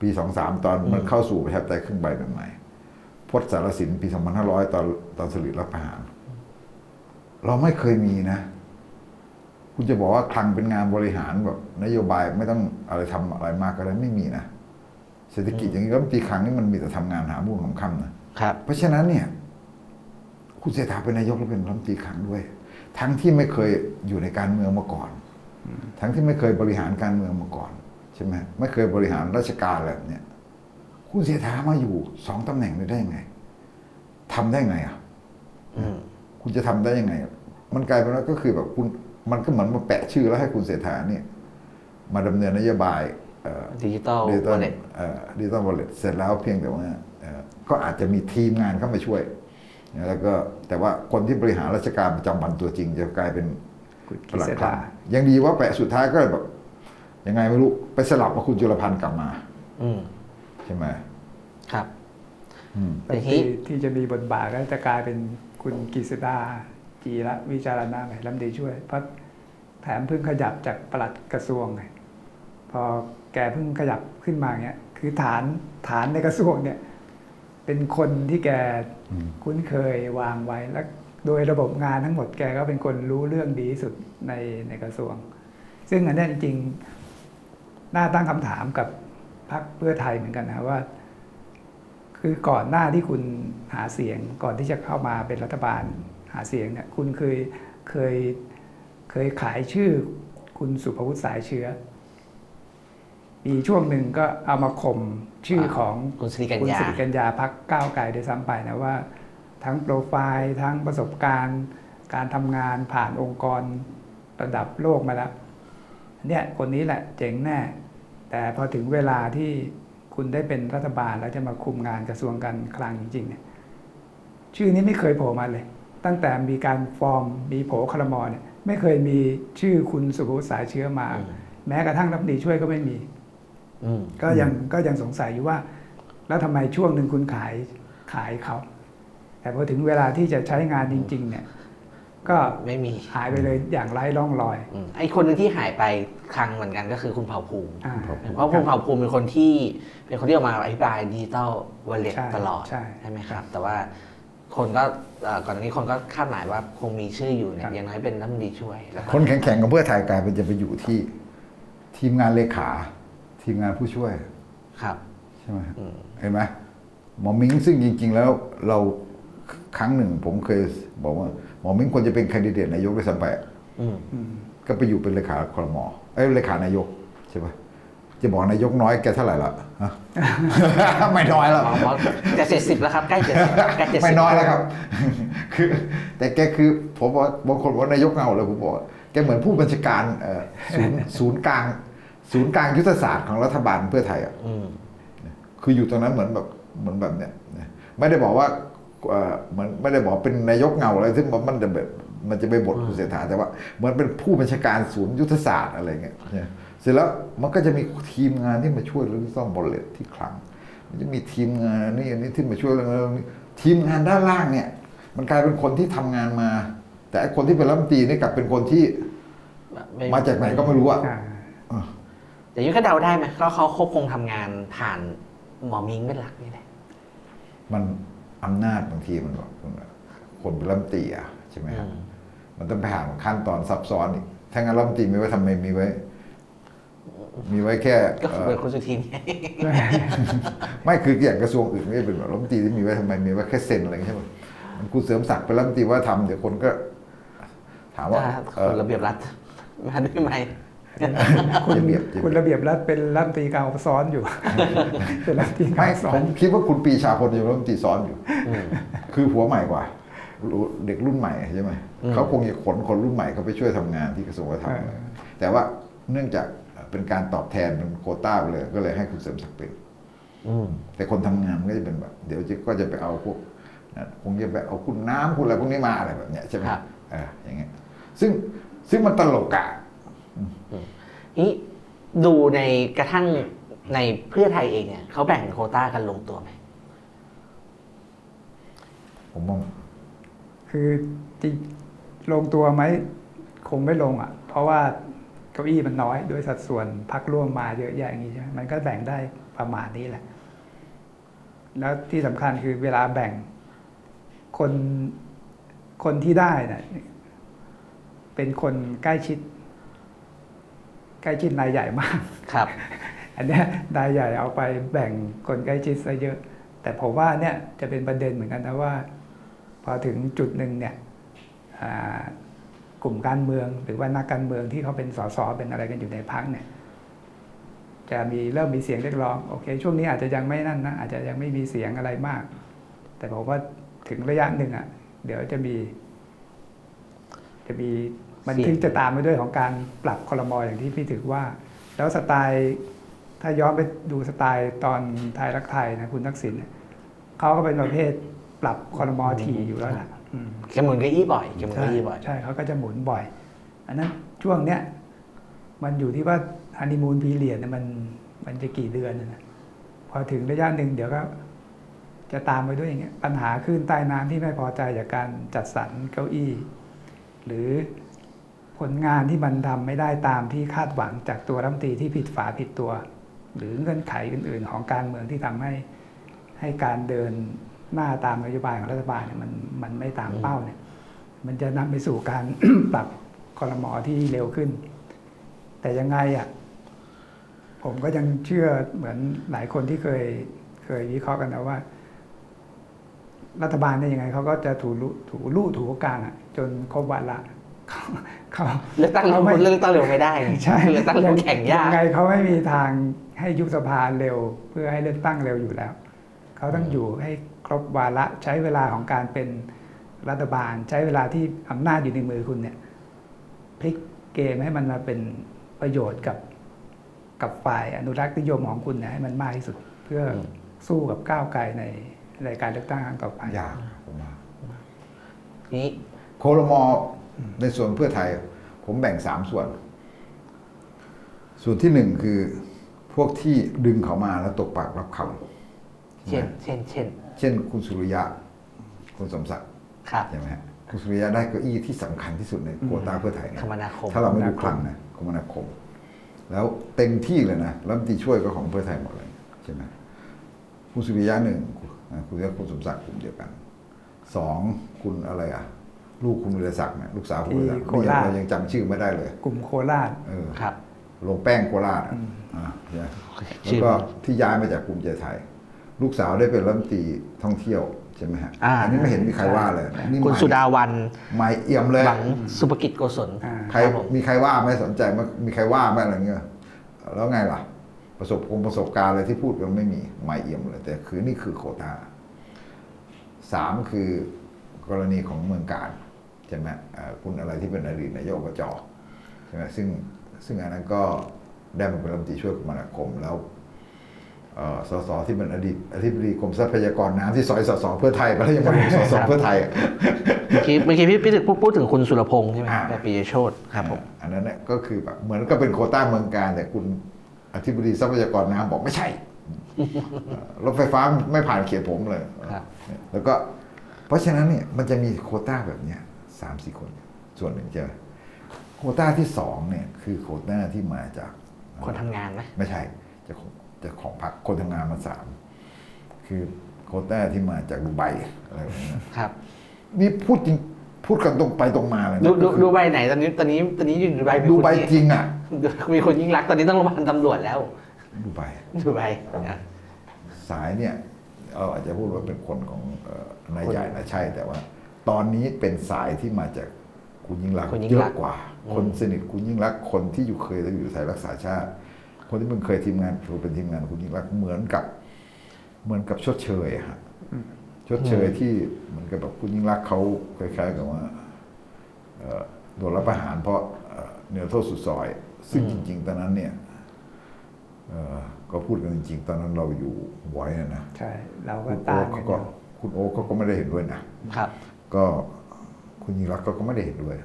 ปีสองสามตอนมันเข้าสู่ประชาธิปไตยครึ่งใบใหม่ๆพจน์สารสินปีสองพันห้าร้อยตอนตอนสลิดรับประหาร เราไม่เคยมีนะ คุณจะบอกว่าคลังเป็นงานบริหารแบบนโยบายไม่ต้องอะไรทำอะไรมากก็ได้ไม่มีนะเศรษฐกิจอย่างนี้รัฐมนตรีคลังนี่มันมีแต่ทำงานหาบุญของคำนะครับ เพราะฉะนั้นเนี่ย คุณเศรษฐาเป็นนายกและเป็นรัฐมนตรีคลังด้วย ทั้งที่ไม่เคยอยู่ในการเมืองมาก่อน ทั้งที่ไม่เคยบริหารการเมืองมาก่อนใช่ไหมไม่เคยบริหารราชการแบบเนี้ยคุณเศรษฐามาอยู่สองตำแหน่งนี้ได้ยังไงทำได้ไงอะอืม คุณจะทำได้ยังไง มันกลายเป็นว่าก็คือแบบคุณมันก็เหมือนมาแปะชื่อแล้วให้คุณเศรษฐาเนี่ยมาดำเนินนโยบายเอ่อดิจิตอลดิจิตอวอลลเล็ตดิจิตอลวอลเล็ตเสร็จแล้วเพียงแต่ว่าเอ่อก็อาจจะมีทีมงานเข้ามาช่วย แล้วก็แต่ว่าคนที่บริหารราชการประจำวันตัวจริง จะกลายเป็นคุณปกิลัดษคลัดางยังดีว่าแปะสุดท้ายก็แบบยังไงไม่รู้ไปสลับมาคุณจุลพันธ์กลับมาอืมใช่ไหมครับอืมแต่ทีที่นี้ที่จะมีบทบาทก็จะกลายเป็น คุณกิษดาจีระวิจารณะไงรัฐมนตรีช่วย เพราะแถมเพิ่งขยับจากปลัดกระทรวงไงพอแกเพิ่งขยับขึ้นมาเนี้ยคือฐานฐานในกระทรวงเนี่ยเป็นคนที่แกอืมคุ้นเคยวางไว้แล้วโดยระบบงานทั้งหมดแกก็เป็นคนรู้เรื่องดีที่สุดในในกระทรวง ซึ่งอันเนี้ยจริงๆน่าตั้งคำถามกับพรรคเพื่อไทยเหมือนกันนะว่า คือก่อนหน้าที่คุณหาเสียงก่อนที่จะเข้ามาเป็นรัฐบาลหาเสียงเนี่ยคุณเคยเคยเคยขายชื่อคุณสุภวุฒิสายเชื้อมีช่วงหนึ่งก็เอามาข่มชื่อของคุณสิริกัญคุณญาสิริกัญญาพักก้าวไกลโดยซ้ำไปนะว่า ทั้งโปรไฟล์ทั้งประสบการณ์ การทำงานผ่านองค์กรระดับโลกมาแล้วเนี่ยคนนี้แหละเจ๋งแน่ แต่พอถึงเวลาที่ คุณได้เป็นรัฐบาลแล้วจะมาคุมงานกระทรวงการคลังจริงๆเนี่ยชื่อนี้ไม่เคยโผล่มาเลย ตั้งแต่มีการฟอร์มมีโผล่คลมอเนี่ยไม่เคยมีชื่อคุณสุภวุฒิสายเชื้อมาอืมแม้กระทั่งรัฐมนตรีช่วยก็ไม่มีอืมก็ยังก็ยังสงสัยอยู่ว่า แล้วทำไมช่วงหนึ่งคุณขายขายเขาแต่พอถึงเวลาที่จะใช้งานจริง ๆ เนี่ย ก็ไม่มีหายไปเลยอย่างไร้ร่องรอยอืมไอคนหนึงที่หายไปครั้งเหมือนกันก็คือคุณเผ่าภูมิอ่าเพราะคุณเผ่าภูมิเป็นคนที่เป็นคนที่ออกมาอธิบายดิจิตอลวอลเล็ตใช่ตลอดใช่ไหมครับ แต่ว่าคนก็เอ่อก่อนหน้านี้คนก็คาดหมายว่าคงมีชื่ออยู่เนี่ครัยบอย่างน้อยเป็นรัฐมนตรีช่วยแล้วก็คนแข็งๆกับเพื่อไทยกลายเป็นจะไปอยู่ที่ ทีมงานเลขา ทีมงานผู้ช่วยครับใช่ไหมอืมเห็นไหมหมอมิงซึ่งจริง ๆ แล้วเราครั้งหนึ่งผมเคยบอกว่าห มอมิงควรจะเป็นแคนดิเดตนายกด้วยซ้ำไปอืมอืมก็ไปอยู่เป็นเลขาครมเอ้ยเลขานายกใช่ปะจะบอกนายกน้อยแกเท่าไหร่ละฮะไม่น้อยแล้วหมอหมอจะเจ็ดสิบแล้วครับใกล้เจ็ดสิบใกล้เจ็ดสิบไม่น้อยแล้วครับ คือ แต่แกคือผมว่าบางคนว่านายกเงาเลยผมบอกว่าแกเหมือนผู้บัญชาการเอ่อศูนย์ศูนย์กลาง ศูนย์กลางยุทธศาสตร์ของรัฐบาลเพื่อไทยอะอืมคืออยู่ตรงนั้นเหมือนแบบเหมือนแบบเนี้ยนะไม่ได้บอกว่า เอ่อเหมือนไม่ได้บอกเป็นนายกเงาอะไรซึ่งมันจะแบบมันจะไปบทคุณเสถาแต่ว่าเหมือนเป็นผู้บัญชาการศูนย์ยุทธศาสตร์อะไรเงี้ยเนี่ยเสร็จแล้วมันก็จะมีทีมงานที่มาช่วยเรื่องซ่อมบอลเลตที่คลัง มันจะมีทีมงานอันนี่อันนี้ที่มาช่วยเรื่องนั้นนี้ทีมงานด้านล่างเนี่ย มันกลายเป็นคนที่ทำงานมา แต่ไอ้คนที่เป็นรัฐมนตรีนี่กลับเป็นคนที่ไม่มาจากไหนก็ไม่รู้อะอ่าแต่ยุ้ยก็เดาได้ไหมก็เขาคบคงทำงานผ่านหมอมิงเป็นหลักนี่แหละมัน อำนาจบางทีมันแบบคนเป็นรัฐมนตรีอะใช่ไหมครับอืมมันต้องไปผ่านขั้นตอนซับซ้อนอีกถ้างั้นรัฐมนตรีมีไว้ทำไมมีไว้ มีไว้แค่ก็เอ่อเป็นคุณสุทินไงไม่คืออย่างกระทรวงอื่นไม่ได้เป็นแบบรัฐมนตรีที่มีไว้ทำไมมีไว้แค่เซ็นอะไรอย่างเงี้ยใช่ไหมมันคุณเสริมศักดิ์เป็นรัฐมนตรีว่าทำเดี๋ยวคนก็ ถามว่าถ้าเอ่อคนระเบียบรัฐมาด้วยไหม ระเบียบคุณระเบียบรัฐเป็นรัฐมนตรีกลางซ้อนอยู่ เป็นรัฐมนตรีกลาไม่งซ้อผนมคิดว่าคุณปรีชาพลยังรัฐมนตรีซ้อนอยู่อืมคือหัวใหม่กว่า เด็กรุ่นใหม่ใช่ไหมอืมเขาคงจะขนคนรุ่นใหม่เขาไปช่วยทำงานที่กระทรวงวัฒนธรรมเออแต่ว่าเนื่องจากเป็นการตอบแทนเป็นโควต้าไปเลย ก็เลยให้คุณเสริมศักดิ์เป็นอืมแต่คนทำงานมันก็จะเป็นแบบ เดี๋ยวจะก็จะไปเอาพวกนะคงจะไปเอาคุณน้ำคุณอะไรพวกนี้มาอะไรแบบเนี้ยใช่ไหมครับเอออย่างเงี้ยซึ่งซึ่งมันตลกอะ นี่ดูในกระทั่งในเพื่อไทยเองเนี่ยเขาแบ่งโควต้ากันลงตัวไหมผมว่าคือจริงลงตัวไหมคงไม่ลงอะ เพราะว่าเก้าอี้มันน้อยด้วยสัดส่วนพักร่วมมาเยอะแยะอย่างนี้ใช่ไหมมันก็แบ่งได้ประมาณนี้แหละ แล้วที่สำคัญคือเวลาแบ่งคนคนที่ได้น่ะเป็นคนใกล้ชิด ใกล้ชิดนายใหญ่มากครับ อันเนี้ยนายใหญ่เอาไปแบ่งคนใกล้ชิดซะเยอะ แต่ผมว่าเนี่ยจะเป็นประเด็นเหมือนกันนะว่า พอถึงจุดหนึ่งเนี่ยอ่ากลุ่มการเมืองหรือว่านักการเมืองที่เขาเป็นสสเป็นอะไรกันอยู่ในพักเนี่ยจะมีเริ่มมีเสียงเรียกร้องโอเค ช่วงนี้อาจจะยังไม่นั่นนะอาจจะยังไม่มีเสียงอะไรมาก แต่ผมว่าถึงระยะหนึ่งอะ เดี๋ยวจะมี จะมี มันเสียงถึงจะตามไปด้วยของการปรับคอรมออย่างที่พี่ถือว่า แล้วสไตล์ถ้าย้อนไปดูสไตล์ตอนไทยรักไทยนะคุณทักษิณเนี่ยเขาก็เป็นประเภทปรับคอรมอทีอยู่แล้วแหละอืมแกหมุนเก้าอี้บ่อยแกหมุนใช่เก้าอี้บ่อยใช่เขาก็จะหมุนบ่อย อันนั้นช่วงเนี้ยมันอยู่ที่ว่าฮันนีมูนพีเรียดมันมันจะกี่เดือนนะนะพอถึงระยะหนึ่งเดี๋ยวก็จะตามไปด้วยอย่างเงี้ยปัญหาขึ้นใต้น้ำที่ไม่พอใจจากการจัดสรรเก้าอี้ หรือ ผลงานที่มันทำไม่ได้ตามที่คาดหวังจากตัวรัฐมนตรีที่ผิดฝาผิดตัว หรือเงื่อนไขอื่น ๆ ของการเมืองที่ทำให้ให้การเดินหน้าตามนโยบายของรัฐบาลเนี่ยมันมันไม่ตามเป้าเนี่ย มันจะนำไปสู่การปรับคอรมอที่เร็วขึ้น แต่ยังไงอะผมก็ยังเชื่อเหมือนหลายคนที่เคยเคยวิเคราะห์กันนะว่า รัฐบาลเนี่ยยังไงเขาก็จะถูรูถูลู่ถูกางอะ จนครบวาระ เขาเขาเลือกตั้งเร็วขาไม่เลือกตั้งเร็วไม่ได้ใช่เลือกตั้งเร็วแข่งยากยังไงเขาไม่มีทางให้ยุบสภาเร็ว เพื่อให้เลือกตั้งเร็วอยู่แล้ว เขาต้องอยู่ให้ครบวาระใช้เวลาของการเป็นรัฐบาล ใช้เวลาที่อำนาจอยู่ในมือคุณเนี่ยพลิกเกมให้มันมาเป็นประโยชน์กับกับฝ่ายอนุรักษ์นิยมของคุณเนี่ยให้มันมากที่สุด เพื่ออมสู้กับก้าวไกลในในการเลือกตั้งครั้งต่อไปยากผมว่านี้โคลมอ ในส่วนเพื่อไทย ผมแบ่งสามส่วน ส่วนที่หนึ่งคือพวกที่ดึงเขามาแล้วตกปากรับคำเช่น เช่น เช่น เช่น คุณสุริยะ คุณสมศักดิ์ครับใช่ไหมฮะคุณสุริยะได้เก้าอี้ที่สำคัญที่สุดในโควต้าเพื่อไทยนะคมนาคมถ้าเราไม่ดูคลังนะคมนาคม แล้วเต็มที่เลยนะรัฐมนตรีช่วยก็ของเพื่อไทยหมดเลยใช่ไหมคุณสุริยะหนึ่งอ่าคุณสุริยะคุณสมศักดิ์กลุ่มเดียวกันสองคุณอะไรอะ ลูกคุณวิรศักดิ์เนี่ยลูกสาวคุณวิรศักดิ์ที่โคราช เรายังจำชื่อไม่ได้เลย กลุ่มโคราชเออ ครับลงแป้งโคราชอะอ่าใช่ไหมชื่แล้วอก็ที่ย้ายมาจากกลุ่มใจไทย ลูกสาวได้เป็นรัฐมนตรีท่องเที่ยวใช่ไหมฮะอ่านนี้ไม่เห็นมีใครว่าเลยนี่คุณใหม่สุดาวันใหม่เอี่ยมเลย หวังสุภกิจโกศลอ่า ใครครับผม มีใครว่าไหม่สนใจไหมมีใครว่าไหมอะไรเงี้ยแล้วไงล่ะ ประสบคงประสบการณ์อะไรที่พูดกันไม่มีไม่เอี่ยมเลย แต่คือนี่คือโควตาสามคือกรณีของเมืองการ ใช่ไหมเอ่อคุณอะไรที่เป็นอดีตนายกอบจใช่ไหมซึ่งซึ่งอันนั้นก็ได้มาเป็นรัฐมนตรีช่วยคมนาคมแล้วเอ่อสสที่เป็นอดีตอธิบดีกรมทรัพยากรน้ำที่สอยสสเพื่อไทยไปแล้วยังมาลงสสเพื่อไทยอะเมื่อกี้เมื่อกี้พี่พี่ถึกพูดพูดถึงคุณสุรพงษ์ใช่ไหมอ่าแบบปียโชตครับผมอันนั้นเนี่ยก็คือแบบเหมือนก็เป็นโควต้าเมืองการแต่คุณอธิบดีทรัพยากรน้ำบอกไม่ใช่เอ่อรถไฟฟ้าไม่ผ่านเขตผมเลยครับแล้วก็เพราะฉะนั้นเนี่ยมันจะมีโควต้าแบบเนี้ย สามสี่คน ส่วนหนึ่งใช่ไหมโควต้าที่สองเนี่ยคือโควต้าที่มาจากคนทำงานไหมไม่ใช่จะของจะของพรรคคนทำงานมาสามคือโควต้าที่มาจากดูไบอะไรแบบนี้นะครับ นี่พูดจริงพูดกันตรงไปตรงมาเลยนะดูดูก็คือดูใบไหนตอนนี้ตอนนี้ตอนนี้อยู่ดูใบมีดูคนไบยิงจริงอะมีคนยิ่งรักษณ์ตอนนี้ต้องระวังตำรวจแล้ว ดูไบดูใบนะสายเนี่ยเราอาจจะพูดว่าเป็นคนของเอ่อนายใหญ่นะใช่แต่ว่า ตอนนี้เป็นสายที่มาจากคุณยิ่งรักษณ์คุณยิ่เยงรัอะกษณ์ กว่าอืมคนสนิทคุณยิ่งรักษณ์คนที่อยู่เคยอยู่ไทยรักษาชาติ คนที่มันเคยทีมงานถูกเป็นทีมงานคุณยิ่งรักษณ์เหมือนกับ เหมือนกับชดเชยอะฮะชดเชยที่เหมือนกับแบบคุณยิ่งรักษณ์เขาคล้ายๆกับว่าเอ่อโดนรับประหารเพราะเอ่อเหนือโทษสุดซอย ซึ่งจริง ๆ ตอนนั้นเนี่ยเอ่อก็พูดกันจริง ๆ ตอนนั้นเราอยู่ไว้นะใช่ เราก็คุณโอ๊ต้านคกัเขานอก็ยู่คุณโอ๊คเขาก็ไม่ได้เห็นด้วยนะ ครับ ก็คุณยิ่งรักษณ์ก็ก็ไม่ได้เห็นด้วย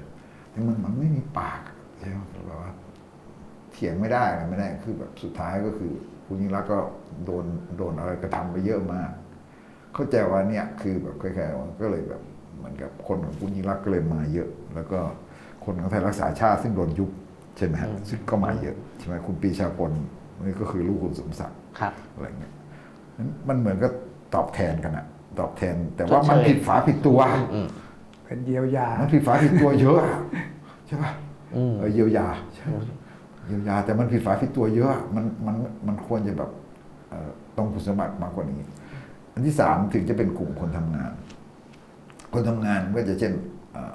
แต่มันมันไม่มีปากใช่ไหมแบบว่าเถียงไม่ได้อะไรไม่ได้คือแบบสุดท้ายก็คือ คุณยิ่งรักษณ์ก็โดนโดนอะไรกระทำไปเยอะมาก เข้าใจว่าเนี่ยคือแบบคล้ายๆว่าก็เลยแบบเหมือนกับคนของคุณยิ่งรักษณ์ก็เลยมาเยอะ แล้วก็คนของไทยรักษาชาติซึ่งโดนยุบใช่ไหมฮะซึ่งก็มาเยอะใช่ไหมคุณปรีชาพลนี่ก็คือลูกคุณสมศักดิ์ครับอะไรเงี้ยนั้นมันเหมือนก็ตอบแทนกันอะ ตอบแทน แต่ว่าชดเชยมันผิดฝาผิดตัวอืมเป็นเยียวยามันผิดฝาผิดตัวเยอะอะใช่ปะอืมเออเยียวยาใช่เยียวยา แต่มันผิดฝาผิดตัวเยอะอะมันมันมันควรจะแบบเอ่อต้องคุณสมบัติมากกว่านี้ อันที่สามถึงจะเป็นกลุ่มคนทำงาน คนทำงานก็จะเช่นเอ่อ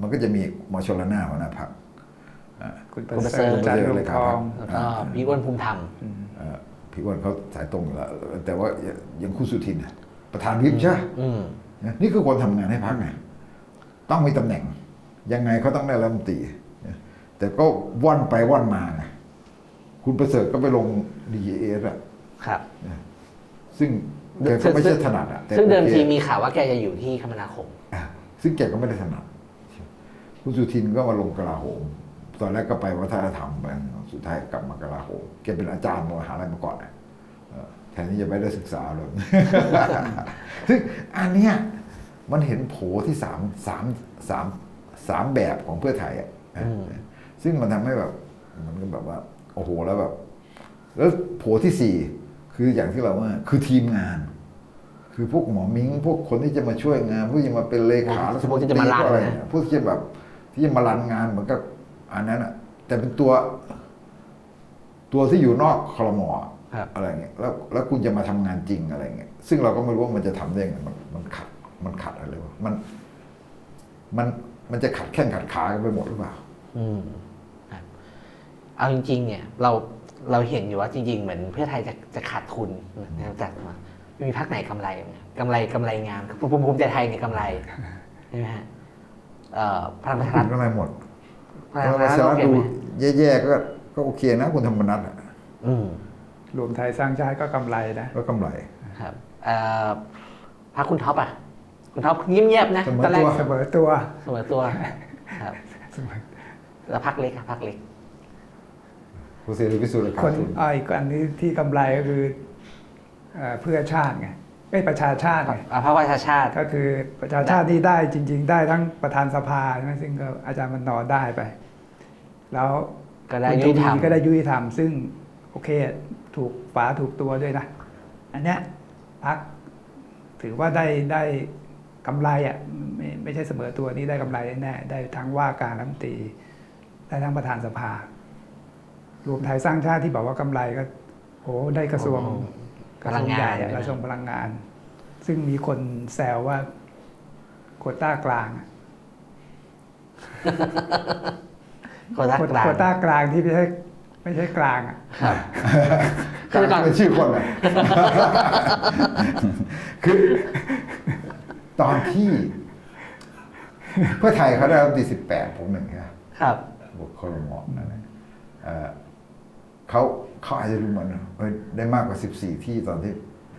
มันก็จะมีหมอชลนาหัวหน้าพักคุณปคุณประระเสริเสฐริฐจันทร์ดวงทองแล้วก็พี่อ้วนภูมิธรรมพี่อ้วนเขาสายตรงอยู่แล้วแต่ว่ายังคุณสุทินน่ะ ประธานวิปใช่ไหมอืมนะนี่คือคนทำงานให้พักไงต้องมีตำแหน่ง ยังไงเขาต้องได้รัฐมนตรีนะแต่ก็ว่อนไปว่อนมาไงคุณประเสริฐก็ไปลงดีเอสอะครับนะซึ่งแกก็ไม่ใช่ถนัดอะแต่ซึ่งเดิมโอคทีมีข่าวว่าแกจะอยู่ที่คมนาคมอะซึ่งแกก็ไม่ได้ถนัด คุณสุทินก็มาลงกลาโหม ตอนแรกก็ไปวัฒนธรรมไปสุดท้ายกลับมากลาโหมแกเป็นอาจารย์มหาลัยมาก่อนนะเออแทนที่จะไม่ได้ศึกษาเลยซึ่งอันเนี้ยมันเห็นโผที่สามสามสามสามแบบของเพื่อไทยอะอืมซึ่งมันทำให้แบบมันก็แบบว่า โอ้โหแล้วแบบ แล้วโผที่สี่คืออย่างที่เราว่า คือทีมงาน คือพวกหมอมิงพวกคนที่จะมาช่วยงานพวกที่จะมาเป็นเลขาพวกที่จะมารันพวกอะไรเนี่ยพวกที่จะแบบที่จะมารันงานเหมือนกับอันนั้นอะแต่เป็นตัว ตัวที่อยู่นอกคลมอะครับ อะไรเงี้ยแล้วแล้วคุณจะมาทำงานจริงอะไรเงี้ยซึ่งเราก็ไม่รู้ว่ามันจะทำได้ไงมันมันขัดมันขัดอะไรวะมันมันมันจะขัดแข้งขัดขากันไปหมดหรือเปล่า อืมครับเอาจริง ๆ เนี่ย เราเราเห็นอยู่ว่าจริง ๆ เหมือนเพื่อไทยจะจะขาดทุนนะครับจัดมาไม่มีพักไหนกำไรไหมกำไรกำไรงามภูมิภูมิใจไทยเนี่ยกำไรใช่ไหมฮะเอ่อพลังประชารัฐคุณก็อะไรหมดพลัแล้งวประมาชารัฐสาโอเคดูไหมแย่ๆก็ก็โอเคนะคุณธรรมนัฐอะอืม รวมไทยสร้างชาติก็กำไรนะ ก็กำไรครับเอ่อพรรคคุณท็อปอะ คุณท็อปเงียบๆนะเสมอตอนแรกตัวเสมอตัวเสมอตัวครับเสมอแล้วพรรคเล็กอะพรรคเล็กคุณเสรีพิสูจน์เลยคขาดนทุนอ่าอีกอันนี้ที่กำไรก็คือเอ่อเพื่อชาติไงไม่ประชาชาติไงอ่าพรรคประชาชาติก็คือประชาชาติที่ได้จริง ๆ ได้ทั้งประธานสภาใช่ไหมซึ่งก็อาจารย์วันนอร์ได้ไป แล้วก็ได้คุณยุติธรรมก็ได้ยุติธรรมซึ่งโอเค ถูกฝาถูกตัวด้วยนะ อันเนี้ยพักถือว่าได้ได้กำไรอะไม่ไม่ใช่เสมอตัวนี้ได้กำไรแน่ๆได้ทั้งว่าการรัฐมนตรีได้ทั้งประธานสภา รวมไทยสร้างชาติที่บอกว่ากำไรก็โอ้ได้กระทรวงพลังงานกระทรวใหญ่อะกระทรวงพลังงาน ซึ่งมีคนแซวว่าโควต้ากลางอะโควต้ากลางโควต้ากลางที่ไม่ใช่ ไม่ใช่กลางอะครับกลางเป็นชื่อคนเลยคือ ตอนที่ เพื่อไทยเขาได้รัฐมนตรีสิบแปดผมหนึ่งใช่ไหมครับบทคอรมอนั่นแหละเอ่อเขาเขาอาจจะรู้เหมือนเอ้ยได้มากกว่าสิบสี่ที่ตอนที่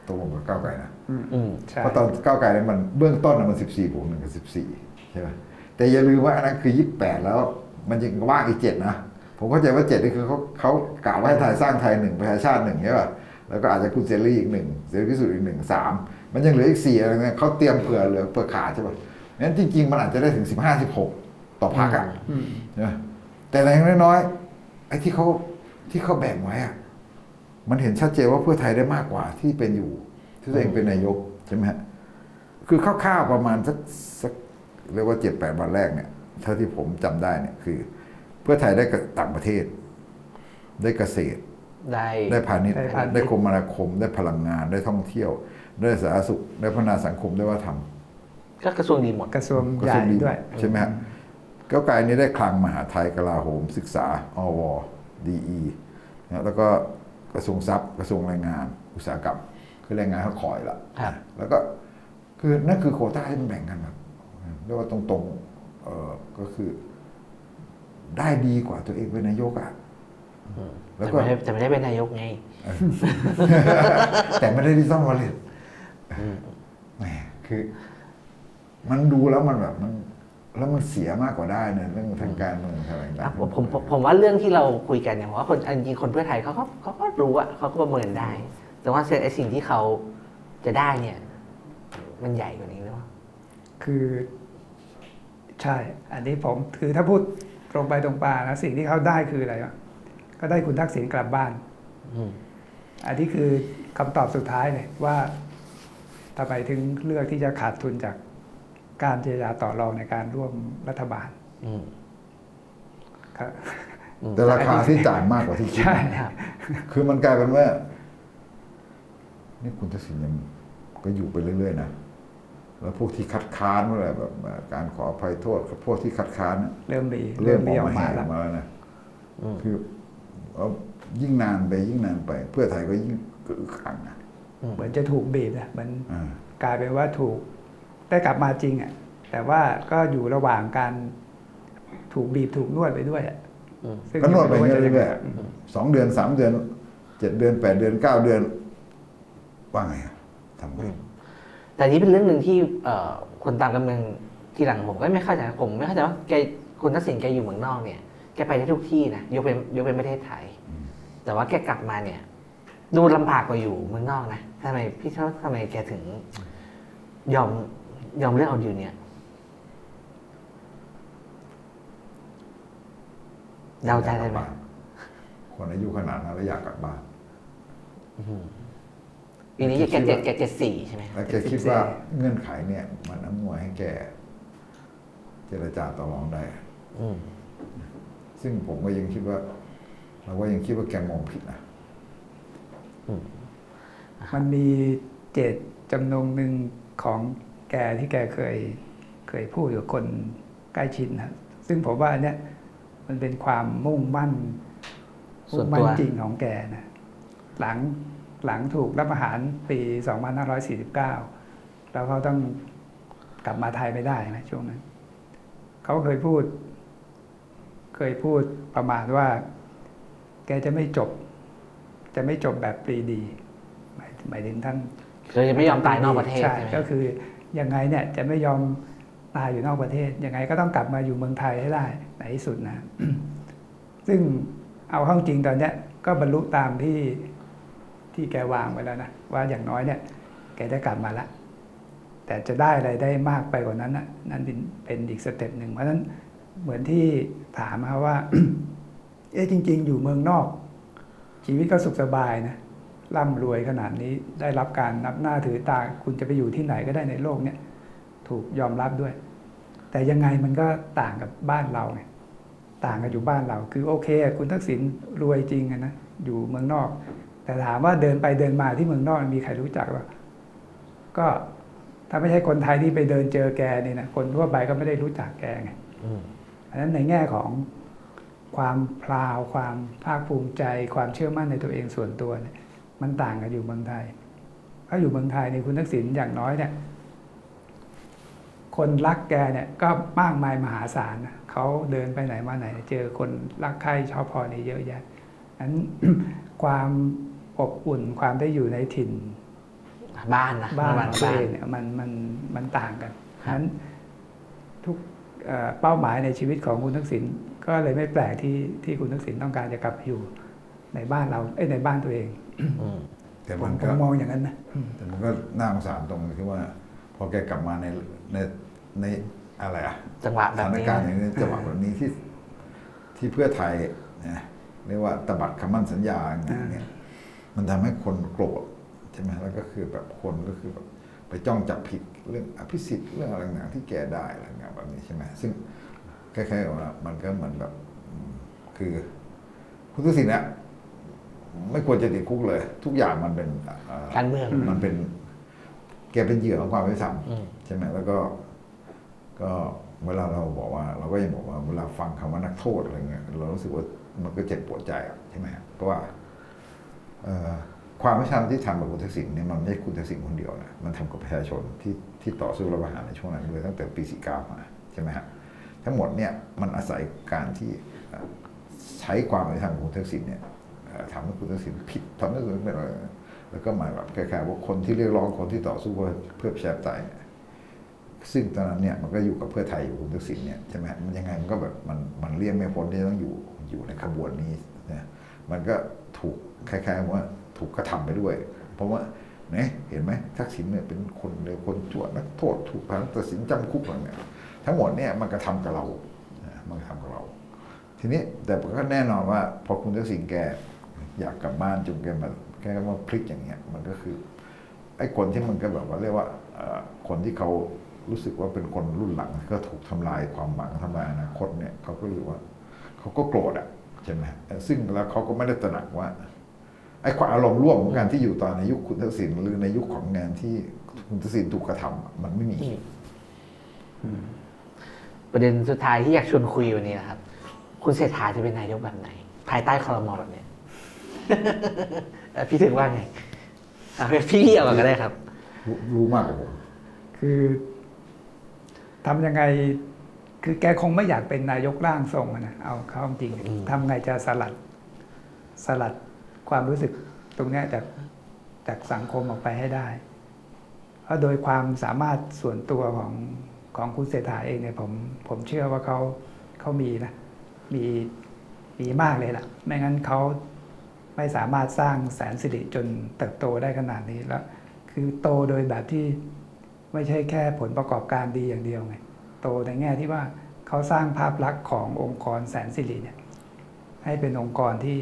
ตกลงกับก้าวไกลนะอืมใช่เพราะตอนก้าวไกลเนี่ยมันเบื้องต้นน่ะมันสิบสี่บวกหนึ่งกับสิบสี่ใช่ไหมแต่อย่าลืมว่าอันนั้นคือยี่สิบแปดแล้ว มันยังว่างอีกเจ็ดนะ ผมเข้าใจว่าเจ็ดนี่คือเขาเขากล่าวว่าให้ไทยสร้างไทยหนึ่งประชาชาติหนึ่งใช่ป่ะแล้วก็อาจจะคุณเซรีอีกหนึ่งเสรีพิสุทธิ์อีกหนึ่งสามมันยังเหลืออีกสี่อะไรเงี้ยเขาเตรียมเผื่อเหลือเผื่อขาดใช่ป่ะงั้นจริง ๆ มันอาจจะได้ถึงสิบห้าสิบหกต่อพรรคอะอืมนะแต่อย่างน้อยๆไอ้ที่เขาที่เขาแบ่งไว้อะมันเห็นชัดเจนว่าเพื่อไทยได้มากกว่าที่เป็นอยู่ ที่ตัวเองเป็นนายกใช่ไหมฮะคือคร่าวๆประมาณสักสักเรียกว่าเจ็ดแปดวันแรกเนี่ยเท่าที่ผมจำได้เนี่ยคือ เพื่อไทยได้กับต่างประเทศ ได้เกษตร ได้ได้พาณิชย์ได้พาณิชย์ ได้คมนาคม ได้พลังงาน ได้ท่องเที่ยว ได้สาธารณสุข ได้พัฒนาสังคม ได้วัฒนธรรม ก็กระทรวงดีหมด กระทรวงกระใหทรญ่วงดีด้วย ใช่ไหมฮะก้าวไกลนี้ได้คลังมหาดไทยกลาโหม ศึกษา อวดีอีนะแล้วก็กระทรวงทรัพย์ กระทรวงแรงงาน อุตสาหกรรม คือแรงงานเขาคอยละครับแล้วก็คือนั่นคือโควต้าที่มันแบ่งกันแบบเรียกว่าตรงๆเออก็คือ ได้ดีกว่าตัวเองเป็นนายกอะอืมแล้วแต่ก็ไม่ได้แต่ไม่ได้เป็นนายกไง แต่ไม่ได้ดิจิตอลวอลเล็ตอืมแหมคือ มันดูแล้วมันแบบมันแล้วมันเสียมากกว่าได้เนี่ยเรื่องทางการเมืองอะไรต่าอะงผมผมผมผมว่าเรื่องที่เราคุยกันเนี่ยผมว่าคนจริงๆคนเพื่อไทยเขาก็เขาก็รู้อะเขาก็ประเมินได้ แต่ว่าไอ้สิ่งที่เขาจะได้เนี่ย มันใหญ่กว่านี้หรือเปล่าคือ ใช่ อันนี้ผมคือถ้าพูด ตรงไปตรงมานะสิ่งที่เขาได้คืออะไรวะก็ได้คุณทักษิณกลับบ้านอืมอันนี้คือคำตอบสุดท้ายเลยว่าทำไมถึงเลือกที่จะขาดทุนจากการเจรจาต่อรองในการร่วมรัฐบาลอืมครับอืมแต่ราคาที่จ่ายมากกว่าที่คิดใช่ครับคือมันกลายเป็นว่า นี่คุณทักษิณยังก็อยู่ไปเรื่อยๆนะ แล้วพวกที่คัดค้านอะไรแบบการขออภัยโทษกับพวกที่คัดค้านน่ะเริ่มมีเริ่มอมีอกมาแห่อแล้อวกมาแล้วนะอืมคือเอายิ่งนานไปยิ่งนานไป เพื่อไทยก็ยิ่งกึกขังนะเหมือนจะถูกบีบนะมันอ่ากลายเป็นว่าถูกได้กลับมาจริงอะแต่ว่าก็อยู่ระหว่างการถูกบีบถูกนวดไปด้วยอะอืมซึ่งก็นวดไปม่เรื่จะงอยๆสองเดือนสามเดือนเจ็ดเดือนแปดเดือนเก้าเดือนว่าไงอะทำไง แต่นี้เป็นเรื่องหนึ่งที่เอ่อคนตามการเมืองที่หลังผมก็ไม่เข้าใจผมไม่เข้าใจว่าแกคุณทักษิณแกอยู่เมืองนอกเนี่ยแกไปได้ทุกที่นะยกเป็นยกเป็นประเทศไทย แต่ว่าแกกลับมาเนี่ย ดูลำบากกว่าอยู่เมืองนอกนะทำไมพี่ชอบทำไมแกถึง ยอมยอมเลือกเอาอยู่เนี่ยเดาใจได้ไหมคนอายุขนาดนั้นแล้วอยากกลับบ้าน ปีนี้แกเจ็ดแกเจ็ดสี่ใช่ไหมแล้วแกคิดว่าเงื่อนไขเนี่ย มันอำนวยให้แก เจรจาต่อรองได้อืมซึ่งผมก็ยังคิดว่า เราก็ยังคิดว่าแกมองผิดนะมันมีเจตจำนงหนึ่งของแกที่แกเคยเคยพูดกับคนใกล้ชิดนะซึ่งผมว่าอันเนี้ยมันเป็นความมุ่งมั่นส่มุ่วนงมั่ตันวจริงของแกนะหลัง หลังถูกรับอาหารปี 2549 แล้วเขาต้องกลับมาไทยไม่ได้นะช่วงนั้น เขาเคยพูด เคยพูดประมาณว่า แกจะไม่จบ จะไม่จบแบบปรีดี หมายหมายถึงท่านคือจะไม่ยอมตายนอกประเทศใช่ใช่ไหมก็คือยังไงเนี่ยจะไม่ยอมตายอยู่นอกประเทศ ยังไงก็ต้องกลับมาอยู่เมืองไทยให้ได้ในที่สุดนะ ซึ่งเอาเข้าจริงตอนเนี้ยก็บรรลุตามที่ ที่แกวางไว้แล้วนะว่าอย่างน้อยเนี่ยแกได้กลับมาละแต่จะได้อะไรได้มากไปกว่านั้นนะนั่นเป็นอีกสเต็ปหนึ่งเพราะฉะนั้นเหมือนที่ถามมาว่า เอ๊ะจริง ๆ อยู่เมืองนอก ชีวิตก็สุขสบายนะร่ำรวยขนาดนี้ได้รับการนับหน้าถือตาคุณจะไปอยู่ที่ไหนก็ได้ในโลกเนี้ยถูกยอมรับด้วย แต่ยังไงมันก็ต่างกับบ้านเราไงต่างกับอยู่บ้านเรา คือโอเค คุณทักษิณรวยจริงนะอยู่เมืองนอก แต่ถามว่าเดินไปเดินมาที่เมืองนอกมีใครรู้จักหรอก็ถ้าไม่ใช่คนไทยที่ไปเดินเจอแกนี่นะคนทั่วไปก็ไม่ได้รู้จักแกไงอืมอันนั้นในแง่ของความพลาวความภาคภูมิใจ ความเชื่อมั่นในตัวเองส่วนตัวเนี่ย มันต่างกันอยู่เมืองไทย ถ้าอยู่เมืองไทยในยคุณทักษิณอย่างน้อยเนี่ย คนรักแกเนี่ย ก็มากมายมหาศาลนะเขาเดินไปไหนมาไหน เจอคนรักใคร่ชอบพอนี่เยอะแยะนั้นความ อบอุ่นความได้อยู่ในถิ่น บ้านนะบ้านบ้านของตัวบ้านเองเนี่ยมันมันมันต่างกันครับนั้นทุกเอ่อเป้าหมายในชีวิตของคุณทักษิณก็เลยไม่แปลกที่ที่คุณทักษิณต้องการจะกลับไปอยู่ในบ้านเราเอ้ยในบ้านตัวเองอืมแต่ผมัมนผก็มมองอย่างนั้นนะแต่มันก็น่าสงสารตรงที่ว่า พอแกกลับมาในในในอะไรอะจังหวะสแบบถานนี้การณ์อย่างนี้จังหวะแบบนี้ที่ที่เพื่อไทยนะเรียกว่าตบัดคำมั่นสัญญาอย่างเงี้ย มันทำให้คนโกรธใช่ไหมแล้วก็คือแบบคนก็คือแบบไปจ้องจับผิดเรื่องอภิสิทธิ์เรื่องอะไรต่างๆที่แกได้อะไรต่างๆแบบนี้ใช่ไหมซึ่งคล้ายๆว่ามันก็เหมือนแบบอืมคือคุณทุกสิ่งเนี่ยไม่ควรจะติดคุกเลย ทุกอย่างมันเป็นเอ่อการเมืองมันเป็น แกเป็นเหยื่อของความไม่ทอืมำใช่ไหมแล้วก็ ก็เวลาเราบอกว่า เราก็ยังบอกว่าเวลาฟังคำว่านักโทษอะไรเงี้ยเรารู้สึกว่ามันก็เจ็บปวดใจอะใช่ไหมครับเพราะว่าเอ่อ ความไม่ชอบที่ทำกับคุณทักษิณเนี่ยมันไม่ใช่คุณทักษิณคนเดียวนะมันทำกับประชาชนที่ที่ต่อสู้รัฐประหารในช่วงนั้นด้วยตั้งแต่ปี49มาใช่ไหมครัทั้งหมดเนี่ยมันอาศัยการที่ใช้ความไม่ทำของคุณทักษิณเนี่ยทำให้คุณทักษิณผิดทำให้คุณทักษิณเป็นอะไรแล้วก็หมายแบบคล้ายๆว่าคนที่เรียกร้องคนที่ต่อสู้เพื่อเพื่อประชาธิปไตยซึ่งตอนนั้นเนี่ยมันก็อยู่กับเพื่อไทยอยู่คุณทักษิณเนี่ยใช่ไหมมันยังไงมันก็แบบมันมันเลี่ยงไม่พ้นที่ต้องอยู่อยู่ในขบวนนี้นะมันก็ถูก คล้ายๆว่าถูกกระทำไปด้วย เพราะว่าเนี่ยเห็นไหมทักษิณเนี่ยเป็นคนเลวคนชั่วนักโทษถูกพันตัดสินจำคุกอะไรเนี่ยทั้งหมดเนี่ยมันกระทำกับเรา มันกระทำกับเรา ทีนี้แต่ก็แน่นอนว่า พอคุณทักษิณแกอยากกลับบ้านจนแกมาแกมาพลิกอย่างเงี้ยมันก็คือไอ้คนที่มันก็แบบว่าเรียกว่าคนที่เขารู้สึกว่าเป็นคนรุ่นหลังก็ถูกทำลายความหวังทำลายอนาคตเนี่ยเขาก็รู้ว่าเขาก็โกรธอะใช่ไหมซึ่งแล้วเขาก็ไม่ได้ตระหนักว่า ไอ้ความอารมณ์ร่วมของการที่อยู่ตอนในยุคคุณทักษิณหรือในยุคของงานที่คุณทักษิณถูกกระทำอะมันไม่มีประเด็นสุดท้ายที่อยากชวนคุยวันนี้นะครับ คุณเศรษฐาจะเป็นนายกแบบไหน ภายใต้คอรมอแบบเนี้ยเอ่อพี่ถึงว่าไงอะพี่เกี่ยวก่อนก็ได้ครับรู้รู้มากกว่าผมคือทำยังไง คือแกคงไม่อยากเป็นนายกร่างทรงอะนะเอาเข้าจริงอืมทำไงจะสลัด สลัด ความรู้สึกตรงนี้จากจากสังคมออกไปให้ได้ เพราะโดยความสามารถส่วนตัวของของคุณเศรษฐาเองเนี่ยผมผมเชื่อว่าเขาเขามีนะมีมีมากเลยล่ะ ไม่งั้นเขาไม่สามารถสร้างแสนสิริจนเติบโตได้ขนาดนี้แล้ว คือโตโดยแบบที่ไม่ใช่แค่ผลประกอบการดีอย่างเดียวไง โตในแง่ที่ว่าเขาสร้างภาพลักษณ์ขององค์กรแสนสิริเนี่ยให้เป็นองค์กรที่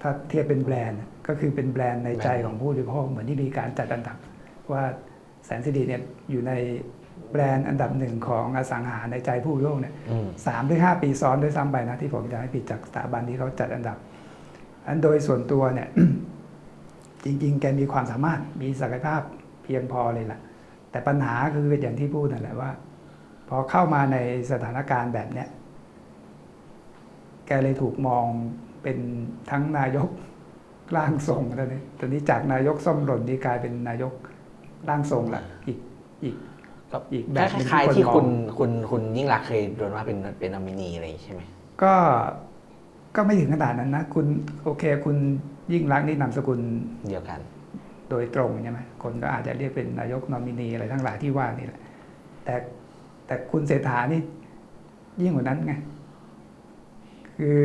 ถ้าเทียบเป็นแบรนด์ก็คือเป็นแบรนด์ในใจของผู้บริโภคเหมือนที่มีการจัดอันดับ ว่าแสนสิริเนี่ยอยู่ในแบรนด์อันดับหนึ่งของอสังหาในใจผู้บริโภคเนี่ยอืมสามหรือห้าปีซ้อนด้วยซ้ำไปนะที่ผมจะให้ผิดจากสถาบันที่เขาจัดอันดับ อันโดยส่วนตัวเนี่ยจริง ๆ แกมีความสามารถมีศักยภาพเพียงพอเลยล่ะ แต่ปัญหาคืออย่างที่พูดนั่นแหละว่า พอเข้ามาในสถานการณ์แบบเนี้ย แกเลยถูกมองเป็นทั้งนายกร่างทรงตอนนี้ตอนนี้จากนายกส้มหล่นนี่กลายเป็นนายกร่างทรงละอีกอีกก็อีกแบบคหนึ่งล้ายที่ๆคนที่มองคุณคุณคุณยิ่งรักษณ์เคยโดนว่าเป็นเป็นนอมินีอะไรอย่างงี้ใช่ไหมก็ก็ไม่ถึงขนาดนั้นนะ คุณโอเค คุณยิ่งรักษณ์นี่นามสกุลเดียวกัน โดยตรงใช่ไหมคนก็อาจจะเรียกเป็นนายกนอมินีอะไรทั้งหลายที่ว่านี่แหละแต่แต่คุณเศรษฐานี่ยิ่งกว่านั้นไง คือ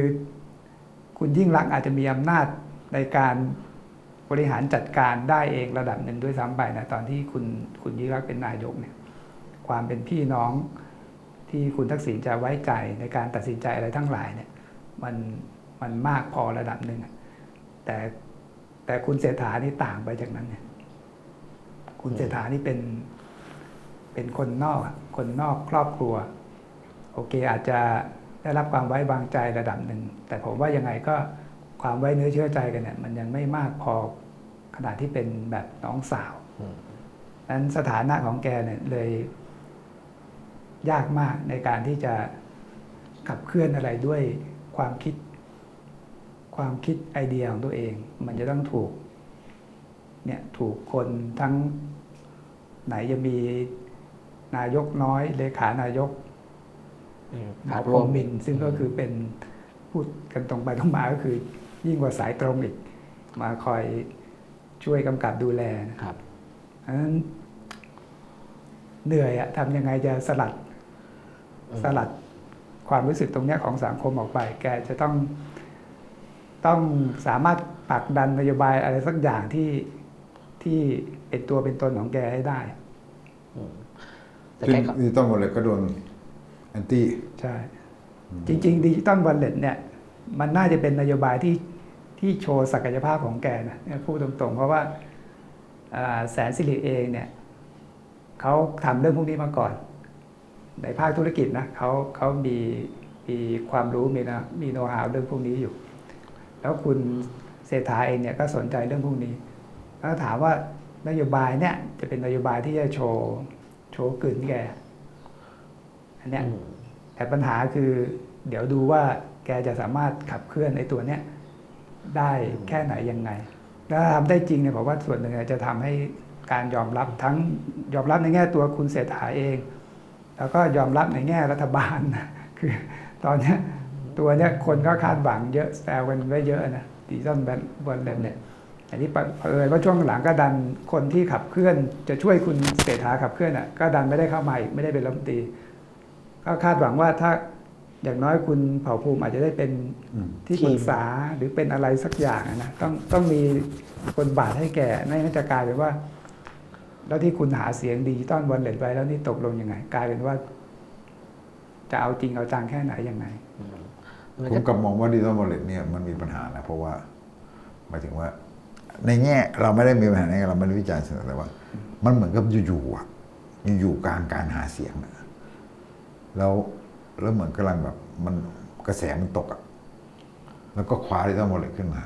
คุณยิ่งรักอาจจะมีอำนาจในการบริหารจัดการได้เองระดับหนึ่งด้วยซ้ำไปนะตอนที่คุณคุณยิ่งรักเป็นนายกเนี่ยความเป็นพี่น้องที่คุณทักษิณจะไว้ใจในการตัดสินใจอะไรทั้งหลายเนี่ยมันมันมากพอระดับหนึ่งแต่แต่คุณเศรษฐานี่ต่างไปจากนั้นเนี่ยคุณเศรษฐานี่เป็นเป็นคนนอกคนนอกครอบครัว โอเคอาจจะ ได้รับความไว้วางใจระดับหนึ่ง แต่ผมว่ายังไงก็ความไว้เนื้อเชื่อใจกันเนี่ย มันยังไม่มากพอขนาดที่เป็นแบบน้องสาวอืมนั้นสถานะของแกเนี่ยเลย ยากมากในการที่จะขับเคลื่อนอะไรด้วยความคิด ความคิดไอเดียของตัวเอง มันจะต้องถูก เนี่ยถูกคนทั้งไหนจะมีนายกน้อยเลขานายกอื มหมภาอพพรรวหมมมินทร์ซึ่งก็คือเป็นพูดกันตรงไปตรงมาก็คือ ยิ่งกว่าสายตรงอีก มาคอยช่วยกำกับดูแลนะครับอันนั้นเหนื่อยอะทำยังไงจะสลัดอืมสลัดความรู้สึกตรงเนี้ยของสังคมออกไป แกจะต้อง ต้องสามารถผลักดันนโยบายอะไรสักอย่างที่ที่เป็นตัวเป็นตนของแกให้ได้แต่ซึ่งแกก็ digital wallet ก็โดน antiใช่ จริงๆ digital wallet เนี่ย มันน่าจะเป็นนโยบายที่ที่โชว์ศักยภาพของแกนะเนี่ยพูดตรงๆ เพราะว่าอ่าแสนสิริเองเนี่ยเขาทำเรื่องพวกนี้มาก่อน ในภาคธุรกิจนะเขาเขามีมีความรู้มีนะมีโน้ตฮาวเรื่องพวกนี้อยู่ แล้วคุณเศรษฐาเองเนี่ยก็สนใจเรื่องพวกนี้ แล้วถามว่านโยบายเนี่ยจะเป็นนโยบายที่จะโชว์โชว์กลืนแก อันเนี้ยอืมแต่ปัญหาคือเดี๋ยวดูว่าแกจะสามารถขับเคลื่อนไอ้ตัวเนี้ยได้แค่ไหนยังไงแล้วถ้าทำได้จริงเนี่ยผมว่าส่วนหนึ่งจะทำให้การยอมรับทั้งยอมรับในแง่ตัวคุณเศรษฐาเอง แล้วก็ยอมรับในแง่รัฐบาลนะคือตอนเนี้ยตัวเนี้ยคนก็คาดหวังเยอะแซวกันไว้เยอะนะดิจิตอลแบนบอลเลนเนี่ยอันนี้เผอิญว่าช่วงหลังก็ดันคนที่ขับเคลื่อน จะช่วยคุณเศรษฐาขับเคลื่อนอะก็ดันไม่ได้เข้ามาอีกไม่ได้เป็นรัฐมนตรี ก็คาดหวังว่าถ้าอย่างน้อยคุณเผ่าภูมิอาจจะได้เป็นอืมที่ปรึกษาหรือเป็นอะไรสักอย่างอะนะต้องต้องมีบทบาทให้แกไม่งั้นจะกลายเป็นว่า แล้วที่คุณหาเสียง digital wallet ไว้แล้วนี่ตกลงยังไง กลายเป็นว่า จะเอาจริงเอาจังแค่ไหนยังไงมันผมก็กลับมองว่า digital wallet เนี่ยมันมีปัญหานะเพราะว่าหมายถึงว่า ในแง่เราไม่ได้มีปัญหาในแง่เราไม่ได้วิจารณ์เสนอแต่ว่า มันเหมือนกับอยู่ๆอะอยู่ๆกลางการหาเสียงอะ แล้วแล้วเหมือนกำลังแบบมันกระแสมันตกอะแล้วก็คว้า digital wallet ขึ้นมา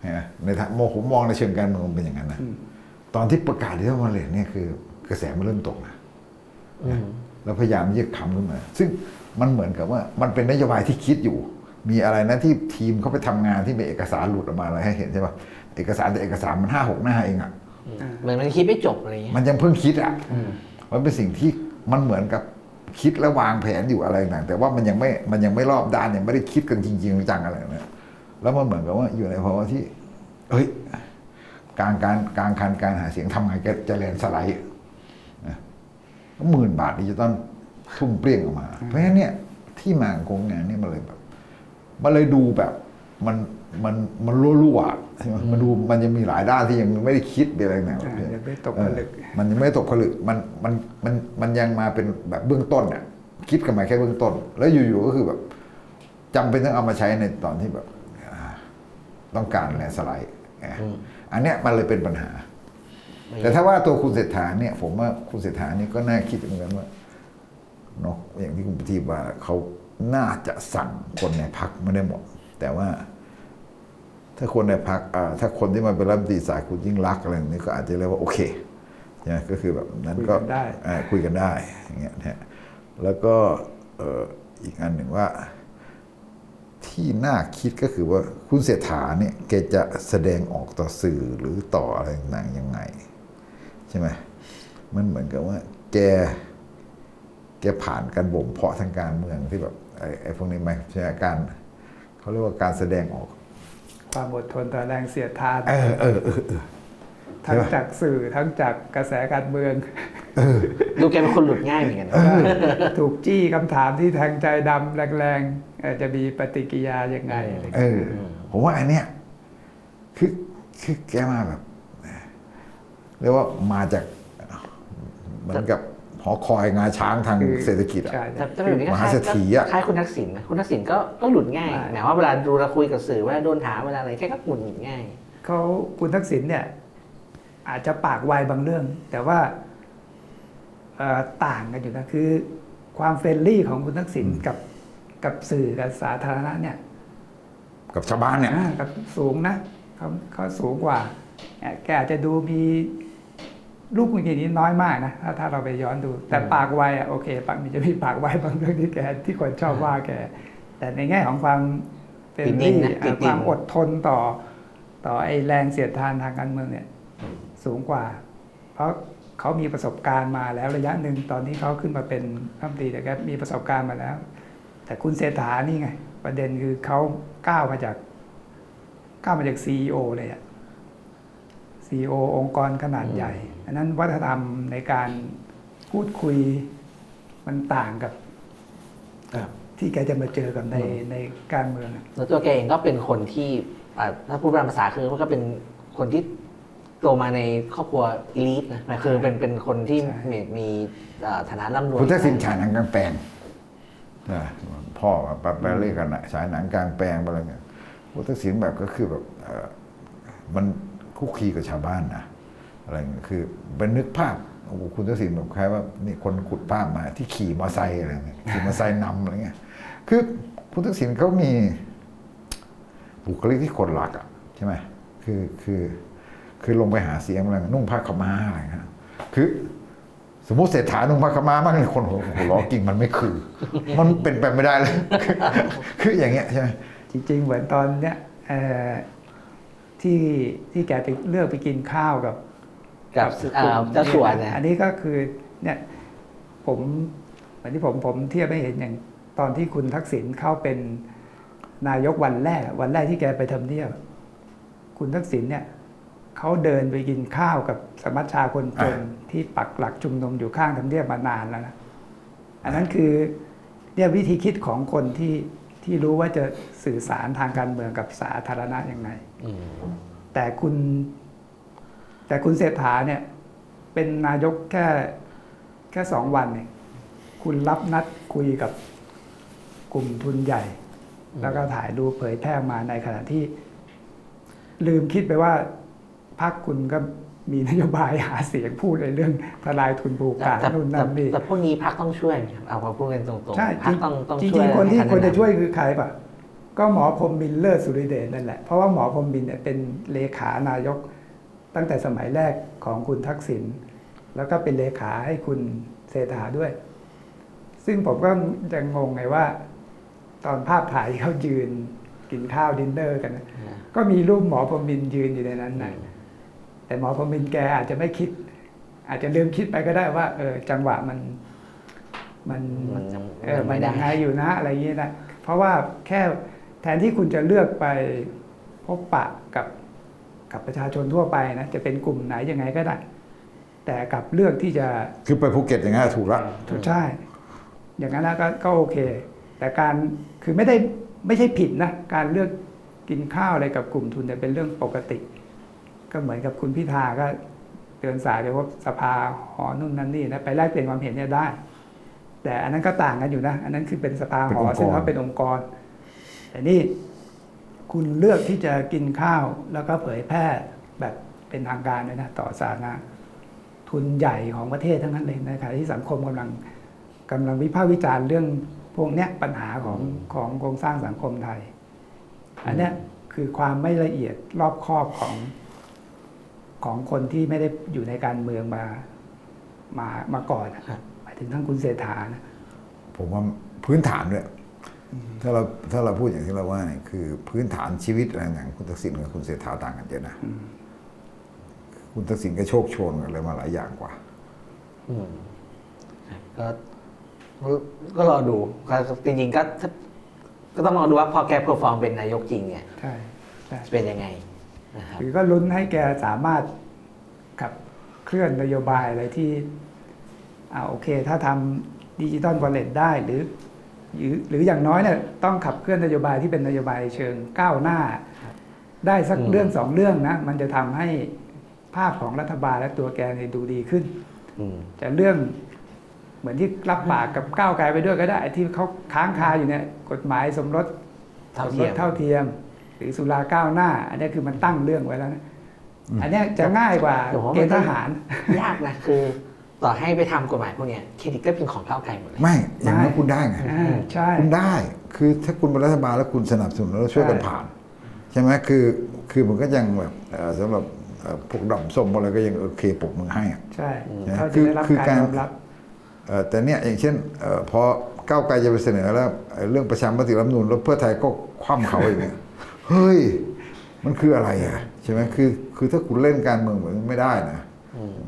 เห็นไหมในทางมองผมมองในเชิงการเมืองมันเป็นอย่างนั้นนะตอนที่ประกาศ digital wallet เนี่ยคือ กระแสมันเริ่มตกนะอืมแล้วพยายามที่จะคำขึ้นมา ซึ่งมันเหมือนกับว่า มันเป็นนโยบายที่คิดอยู่ มีอะไรนะที่ทีมเขาไปทำงานที่มีเอกสารหลุดออกมาอะไรให้เห็นใช่ปะเอกสารแต่เอกสารมันห้าหกหน้าเองอะเหมือนมันคิดไม่จบอะไรอย่างเงี้ยมันยังเพิ่งคิดอะมันเป็นสิ่งที่มันเหมือนกับ คิดและวางแผนอยู่อะไรต่างแต่ว่ามันยังไม่มันยังไม่รอบด้านยังไม่ได้คิดกันจริงๆจังอะไรนะแล้วมันเหมือนกับว่าอยู่ในภาวะที่ เฮ้ยกลางการกลางคันการหาเสียงทำไงแกจะแลนสไลด์นะหมื่นบาทดิจิตอลทุ่มเปรี้ยงออกมา เพราะฉะนั้นเนี่ยที่มาของโครงงานเนี่ยมันเลยแบบมันเลยดูแบบมัน มันมันรั่วๆใช่ไหมมันดูมันยังมีหลายด้านที่ยังไม่ได้คิดอะไรต่างๆอ่ายังไม่ตกเอผอลึกมันยังไม่ตกผลึกมันมันมันมันยังมาเป็นแบบเบื้องต้นอะคิดกันมาแค่เบื้องต้น แล้วอยู่ๆก็คือแบบจำเป็นต้องเอามาใช้ในตอนที่แบบอ่าต้องการแลนด์สไลด์อะอันเนี้ยมันเลยเป็นปัญหา แต่ถ้าว่าตัวคุณเศรษฐาเนี่ย ผมว่าคุณเศรษฐานี่ก็น่าคิดเหมือนกันว่าเนาะอย่างที่คุณปฏิว่าเขาน่าจะสั่งคนในพักไม่ได้หมดแต่ว่า ถ้าคนในพักถ้าคนที่มาเป็นรัฐมนตรีสายคุณยิ่งรักษณ์อะไรอย่างนี้ก็อาจจะเรียกว่าโอเคใช่ไหมก็คือแบบนั้นก็คุยกันได้อ่าคุยกันได้อย่างเงี้ยนะฮะแล้วก็เอ่ออีกอันหนึ่งว่าที่น่าคิดก็คือว่าคุณเศรษฐาเนี่ยแกจะแสดงออกต่อสื่อหรือต่ออะไรต่างๆยังไง ใช่ไหมมันเหมือนกับว่า แกแกผ่านการบ่มเพาะทางการเมืองที่แบบไอ้ไอ้พวกนี้ไหมใช่ไหมการเขาเรียกว่าการแสดงออก ความอดทนต่อแรงเสียดทานเออเออเออเออทั้งใช่ปะจากสื่อทั้งจากกระแสการเมืองดูแกเป็นคนหลุดง่ายเหมือนกันนะถูกจี้คำถามที่แทงใจดำแรงๆเอ่อจะมีปฏิกิริยายังไงอะไรอย่างเอเงี้ยอผมว่าอันเนี้ยคือคือแกมาแบบเรียกว่ามาจากเหมือนกับ หอคอยงาช้างทางเศรษฐกิจอะใช่แต่แต่แบบนี้ก็คล้ายมหาเศรษฐีอะ คล้ายคุณทักษิณนะคุณทักษิณก็ก็หลุดง่ายใช่ หมายว่าเวลาดูเราคุยกับสื่อเวลาโดนถามเวลาอะไรแกก็หงุดหงิดง่าย เขาคุณทักษิณเนี่ย อาจจะปากไวบางเรื่อง แต่ว่าเอ่อต่างกันอยู่นะคือ ความ friendly ของคุณทักษิณกับกับสื่อกับสาธารณะเนี่ยกับชาวบ้านเนี่ย อ่ากับสูงนะเขาเขาสูงกว่าเอ่อแกอาจจะดูมี ลูกมือกีนี้น้อยมากนะถ้าถ้าเราไปย้อนดู แต่ปากไวอะโอเคปากมีจะมีปากไวบางเรื่องที่แกที่คนชอบว่าแก แต่ในแง่ของความเป็นจริที่งๆนะจริงๆความอดทนต่อ ต่อไอ้แรงเสียดทานทางการเมืองเนี่ย สูงกว่า เพราะเขามีประสบการณ์มาแล้วระยะหนึ่งตอนที่เขาขึ้นมาเป็นรัฐมนตรีแต่แกมีประสบการณ์มาแล้ว แต่คุณเศรษฐานี่ไง ประเด็นคือเขาก้าวมาจากก้าวมาจากซีอเลยอะ ซีอองค์กรขนาดใหญ่อันนั้นวัฒนธรรมในการพูดคุยมันต่างกับครับที่แกจะมาเจอกับในในการเมืองอะแล้วตัวแกเองก็เป็นคนที่อ่าถ้าพูดตามภาษาคือก็เป็นคนที่โตมาในครอบครัวอีลิทนะหมายคือเป็นเป็นคนที่มีมีอ่าฐานะร่ำรวยคุณทักษิณฉายหนังกลางแปลงนะพ่อปะแปลเรียกกันนะฉายหนังกลางแปลงอะไรเงี้ยคุณทักษิณแบบก็คือแบบเอ่อมัน คุกคีกับชาวบ้านนะอะไรเงี้ยคือเป็นนึกภาพโอ้โหคุณทักษิณแบบคล้ายว่านี่คนขุดภาพมาที่ขี่มอไซค์อะไรเงี้ยขี่มอไซค์นำอะไรเงี้ยคือคุณทักษิณเขามีบุคลิกที่คนรักอะใช่ไหมคือคือคือลงไปหาเสียงอะไรนุ่งผ้าขม้าอะไรเงี้ยคือสมมติเศรษฐานุ่งผ้าขม้ามากเลยคนหัวหัวล้อกิ่งมันไม่คือ มันเป็นไปไม่ได้เลย คือคืออย่างเงี้ยใช่ไหมจริงๆเหมือนตอนเนี้ยเอ่อ ที่ที่แกไปเลือกไปกินข้าวกับกับอ่าเจ้าสัวเนี่ยอันนี้ก็คือเนี่ยผมเหมือนที่ผมผมเทียบให้เห็นอย่างตอนที่คุณทักษิณเข้าเป็นนายกวันแรก วันแรกที่แกไปทำเนียบคุณทักษิณเนี่ยเขาเดินไปกินข้าวกับสมัชชาคนจนที่ปักหลักชุมนุมอยู่ข้างทำเนียบมานานแล้วนะอันนั้นคือเนี่ยวิธีคิดของคนที่ที่รู้ว่าจะสื่อสารทางการเมืองกับสาธารณะยังไงอืม แต่คุณ แต่คุณเศรษฐาเนี่ย เป็นนายกแค่แค่สองวันเนี่ยคุณรับนัดคุยกับกลุ่มทุนใหญ่ แล้วก็ถ่ายรูปเผยแพร่มาในขณะที่ ลืมคิดไปว่าพรรคคุณก็มีนโยบายหาเสียงพูดในเรื่องทลายทุนผูกแต่ขาดแต่นู่นแต่นั่นนี่แต่พวกนี้พักต้องช่วยนะครับเอามาพูดกันตรงๆใช่พักต้องต้องจริงช่วยๆคนที่ให้ควรจะแนะนำช่วยคือใครปะ ก็หมอพรหมบินเลิศสุริเดชนั่นแหละ เพราะว่าหมอพรหมบินเนี่ยเป็นเลขานายกตั้งแต่สมัยแรกของคุณทักษิณแล้วก็เป็นเลขาให้คุณเศรษฐาด้วย ซึ่งผมก็ยังงงไงว่า ตอนภาพถ่ายที่เขายืนกินข้าวดินเนอร์กันนะก็มีรูปหมอพรหมบินยืนอยู่ในนั้นนะแต่หมอพรหมบินแกอาจจะไม่คิด อาจจะลืมคิดไปก็ได้ว่าเออจังหวะมัน มันมันยังเออยังมัไม่นได้ยังไงอยู่นะ อะไรอย่างนี้นะเพราะว่าแค่ แทนที่คุณจะเลือกไปพบปะกับกับประชาชนทั่วไปนะจะเป็นกลุ่มไหนยังไงก็ได้ แต่กลับเลือกที่จะคือไปภูเก็ตอย่างนั้นถูกละถูกใช่ อย่างนั้นนะก็ก็โอเค แต่การคือไม่ได้ไม่ใช่ผิดนะการเลือกกินข้าวอะไรกับกลุ่มทุนเนี่ยเป็นเรื่องปกติ ก็เหมือนกับคุณพิธาก็เดินสายไปพบสภาหอนู่นนั่นนี่นะไปแลกเปลี่ยนความเห็นเนี่ยได้ แต่อันนั้นก็ต่างกันอยู่นะ อันนั้นคือเป็นสภาหอซึ่งเขาเป็นองค์กร แต่นี่คุณเลือกที่จะกินข้าวแล้วก็เผยแพร่แบบเป็นทางการเลยนะ ต่อสาธารณะทุนใหญ่ของประเทศทั้งนั้นเลยนะครับที่สังคมกำลังกำลังวิพากษ์วิจารณ์เรื่องพวกเนี้ยปัญหาของของโครงสร้างสังคมไทย อันเนี้ยคือความไม่ละเอียดรอบคอบของของคนที่ไม่ได้อยู่ในการเมืองมามามาก่อนอะหมายถึงทั้งคุณเศรษฐานะผมว่าพื้นฐานด้วย ถ้าเราถ้าเราพูดอย่างที่เราว่าเนี่ยคือพื้นฐานชีวิตอะไรอย่างคุณทักษิณกับคุณเศรษฐาต่างกันเยอะนะคุณทักษิณก็โชกโชนกันเลยมาหลายอย่างกว่าอืมครับก็ก็รอดูก็จริงๆก็ก็ต้องรอดูว่าพอแก perform เป็นนายกจริงเนี่ยใช่ใช่จะเป็นยังไงนะครับหรือก็ลุ้นให้แกสามารถขับเคลื่อนนโยบายอะไรที่อ่าโอเค ถ้าทำ digital wallet ได้หรือ หรือหรืออย่างน้อยเนี่ยต้องขับเคลื่อนนโยบายที่เป็นนโยบายเชิงก้าวหน้า ได้สักเรื่องสองเรื่องนะมันจะทำให้ภาพของรัฐบาลและตัวแกเนี่ยดูดีขึ้นอืมจะเรื่องเหมือนที่รับปากกับก้าวไกลไปด้วยก็ได้ไอ้ที่เขาค้างคาอยู่เนี่ยกฎหมายสมรสเท่าเทียมสมรสเท่าเทียม หรือสุราก้าวหน้า อันนี้คือมันตั้งเรื่องไว้แล้วนะอันเนี้ยจะง่ายกว่าแต่ผมว่าเกมันณฑ์ทหารยากนะคือ ต่อให้ไปทำกฎหมายพวกเนี้ยเครดิตก็เป็นของก้าวไกลหมดเลยไม่อย่างนั้นคุณได้ไงอ่าใช่คุณได้คือถ้าคุณเป็นรัฐบาลแล้วคุณสนับสนุนแล้วช่วยกันใช่ผ่าน ใช่ไหมคือคือมันก็ยังแบบเอ่อสำหรับเอ่อพวกดำส้มอะไรก็ยังโอเคปรบมือให้อะใช่นะเขาคืจะอได้รับคือการการยอมรับเอ่อแต่เนี่ยอย่างเช่นเอ่อพอก้าวไกลจะไปเสนอแล้วเอ่อเรื่องประชามติรัฐธรรมนูลแล้วเพื่อไทยก็คว่ำเขาอย่างเงี้ยเฮ้ยมันคืออะไรอะใช่ไหมคือคือถ้าคุณเล่นการเมืองเหมือนไม่ได้นะ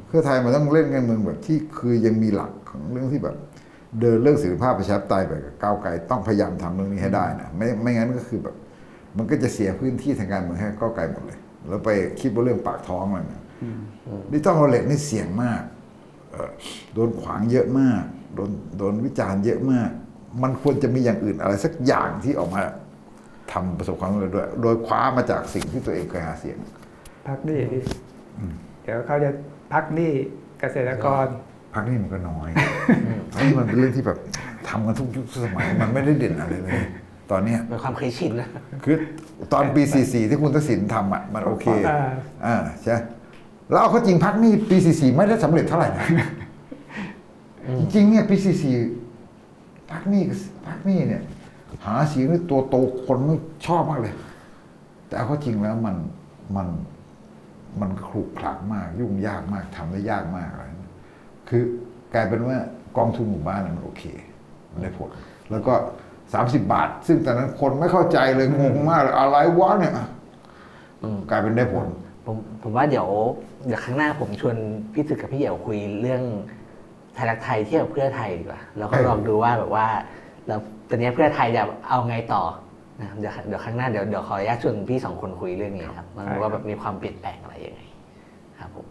เพื่อไทยมันต้องเล่นการเมืองแบบที่คือยังมีหลักของเรื่องที่แบบ เดินเรื่องสิทธิภาพประชาธิปไตยไปกับก้าวไกลต้องพยายามทำเรื่องนี้ให้ได้นะไม่ไม่งั้นก็คือแบบ มันก็จะเสียพื้นที่ทางการเมืองให้ก้าวไกลหมดเลย แล้วไปคิดว่าเรื่องปากท้องมันนะดิจิตอลวอลเล็ตนี่เสี่ยงมากเอ่อโดนขวางเยอะมากโดนโดนวิจารณ์เยอะมาก มันควรจะมีอย่างอื่นอะไรสักอย่างที่ออกมาทำประสบความสำเร็จด้วย โดยคว้ามาจากสิ่งที่ตัวเองเคยหาเสียงพักหนี้เดี๋ยวเขาจะ พักหนี้เกษตรกร พักนี้มันก็น้อยพักนี้มันเป็นเรื่องที่แบบทำกันทุกยุคทุกสมัยมันไม่ได้เด่นอะไรเลย ตอนเนี้ยเป็นความเคยชินนะ คือตอนปี 44 ที่คุณทักษิณทำอะมันโอเคอ่า อ่าใช่แล้วเอาเข้าจริงพักนี้ปี 44 ไม่ได้สำเร็จเท่าไหร่นะจริงๆเนี่ยปี 44พักนี้พักนี้เนี่ย หาเสียงด้วยตัวโตคนไม่ชอบมากเลย แต่เอาเข้าจริงแล้วมันมัน มันขรุขระมาก ยุ่งยากมากทำได้ยากมากอะไรนะคือกลายเป็นว่ากองทุนหมู่บ้านเนี่ยมันโอเค มันได้ผล แล้วก็ 30 บาท ซึ่งตอนนั้นคนไม่เข้าใจเลยงงมากเลยอะไรวะเนี่ยอืมกลายเป็นได้ผล ผมผมว่าเดี๋ยวเดี๋ยวครั้งหน้าผมชวนพี่ตึกกับพี่เหี่ยวคุยเรื่องไทยรักไทยเที่ยวกับเพื่อไทยดีกว่าแล้วก็เออลองดูว่าแบบว่า แล้วตอนนี้เพื่อไทยจะเอาไงต่อ นะครับเดี๋ยวเดี๋ยวครั้งหน้าเดี๋ยวเดี๋ยวขออนุญาตชวนพี่สองคนคุยเรื่องนี้ครับมาดูว่าแบบมีความเปลี่ยนแปลงอะไรยังไงครับผม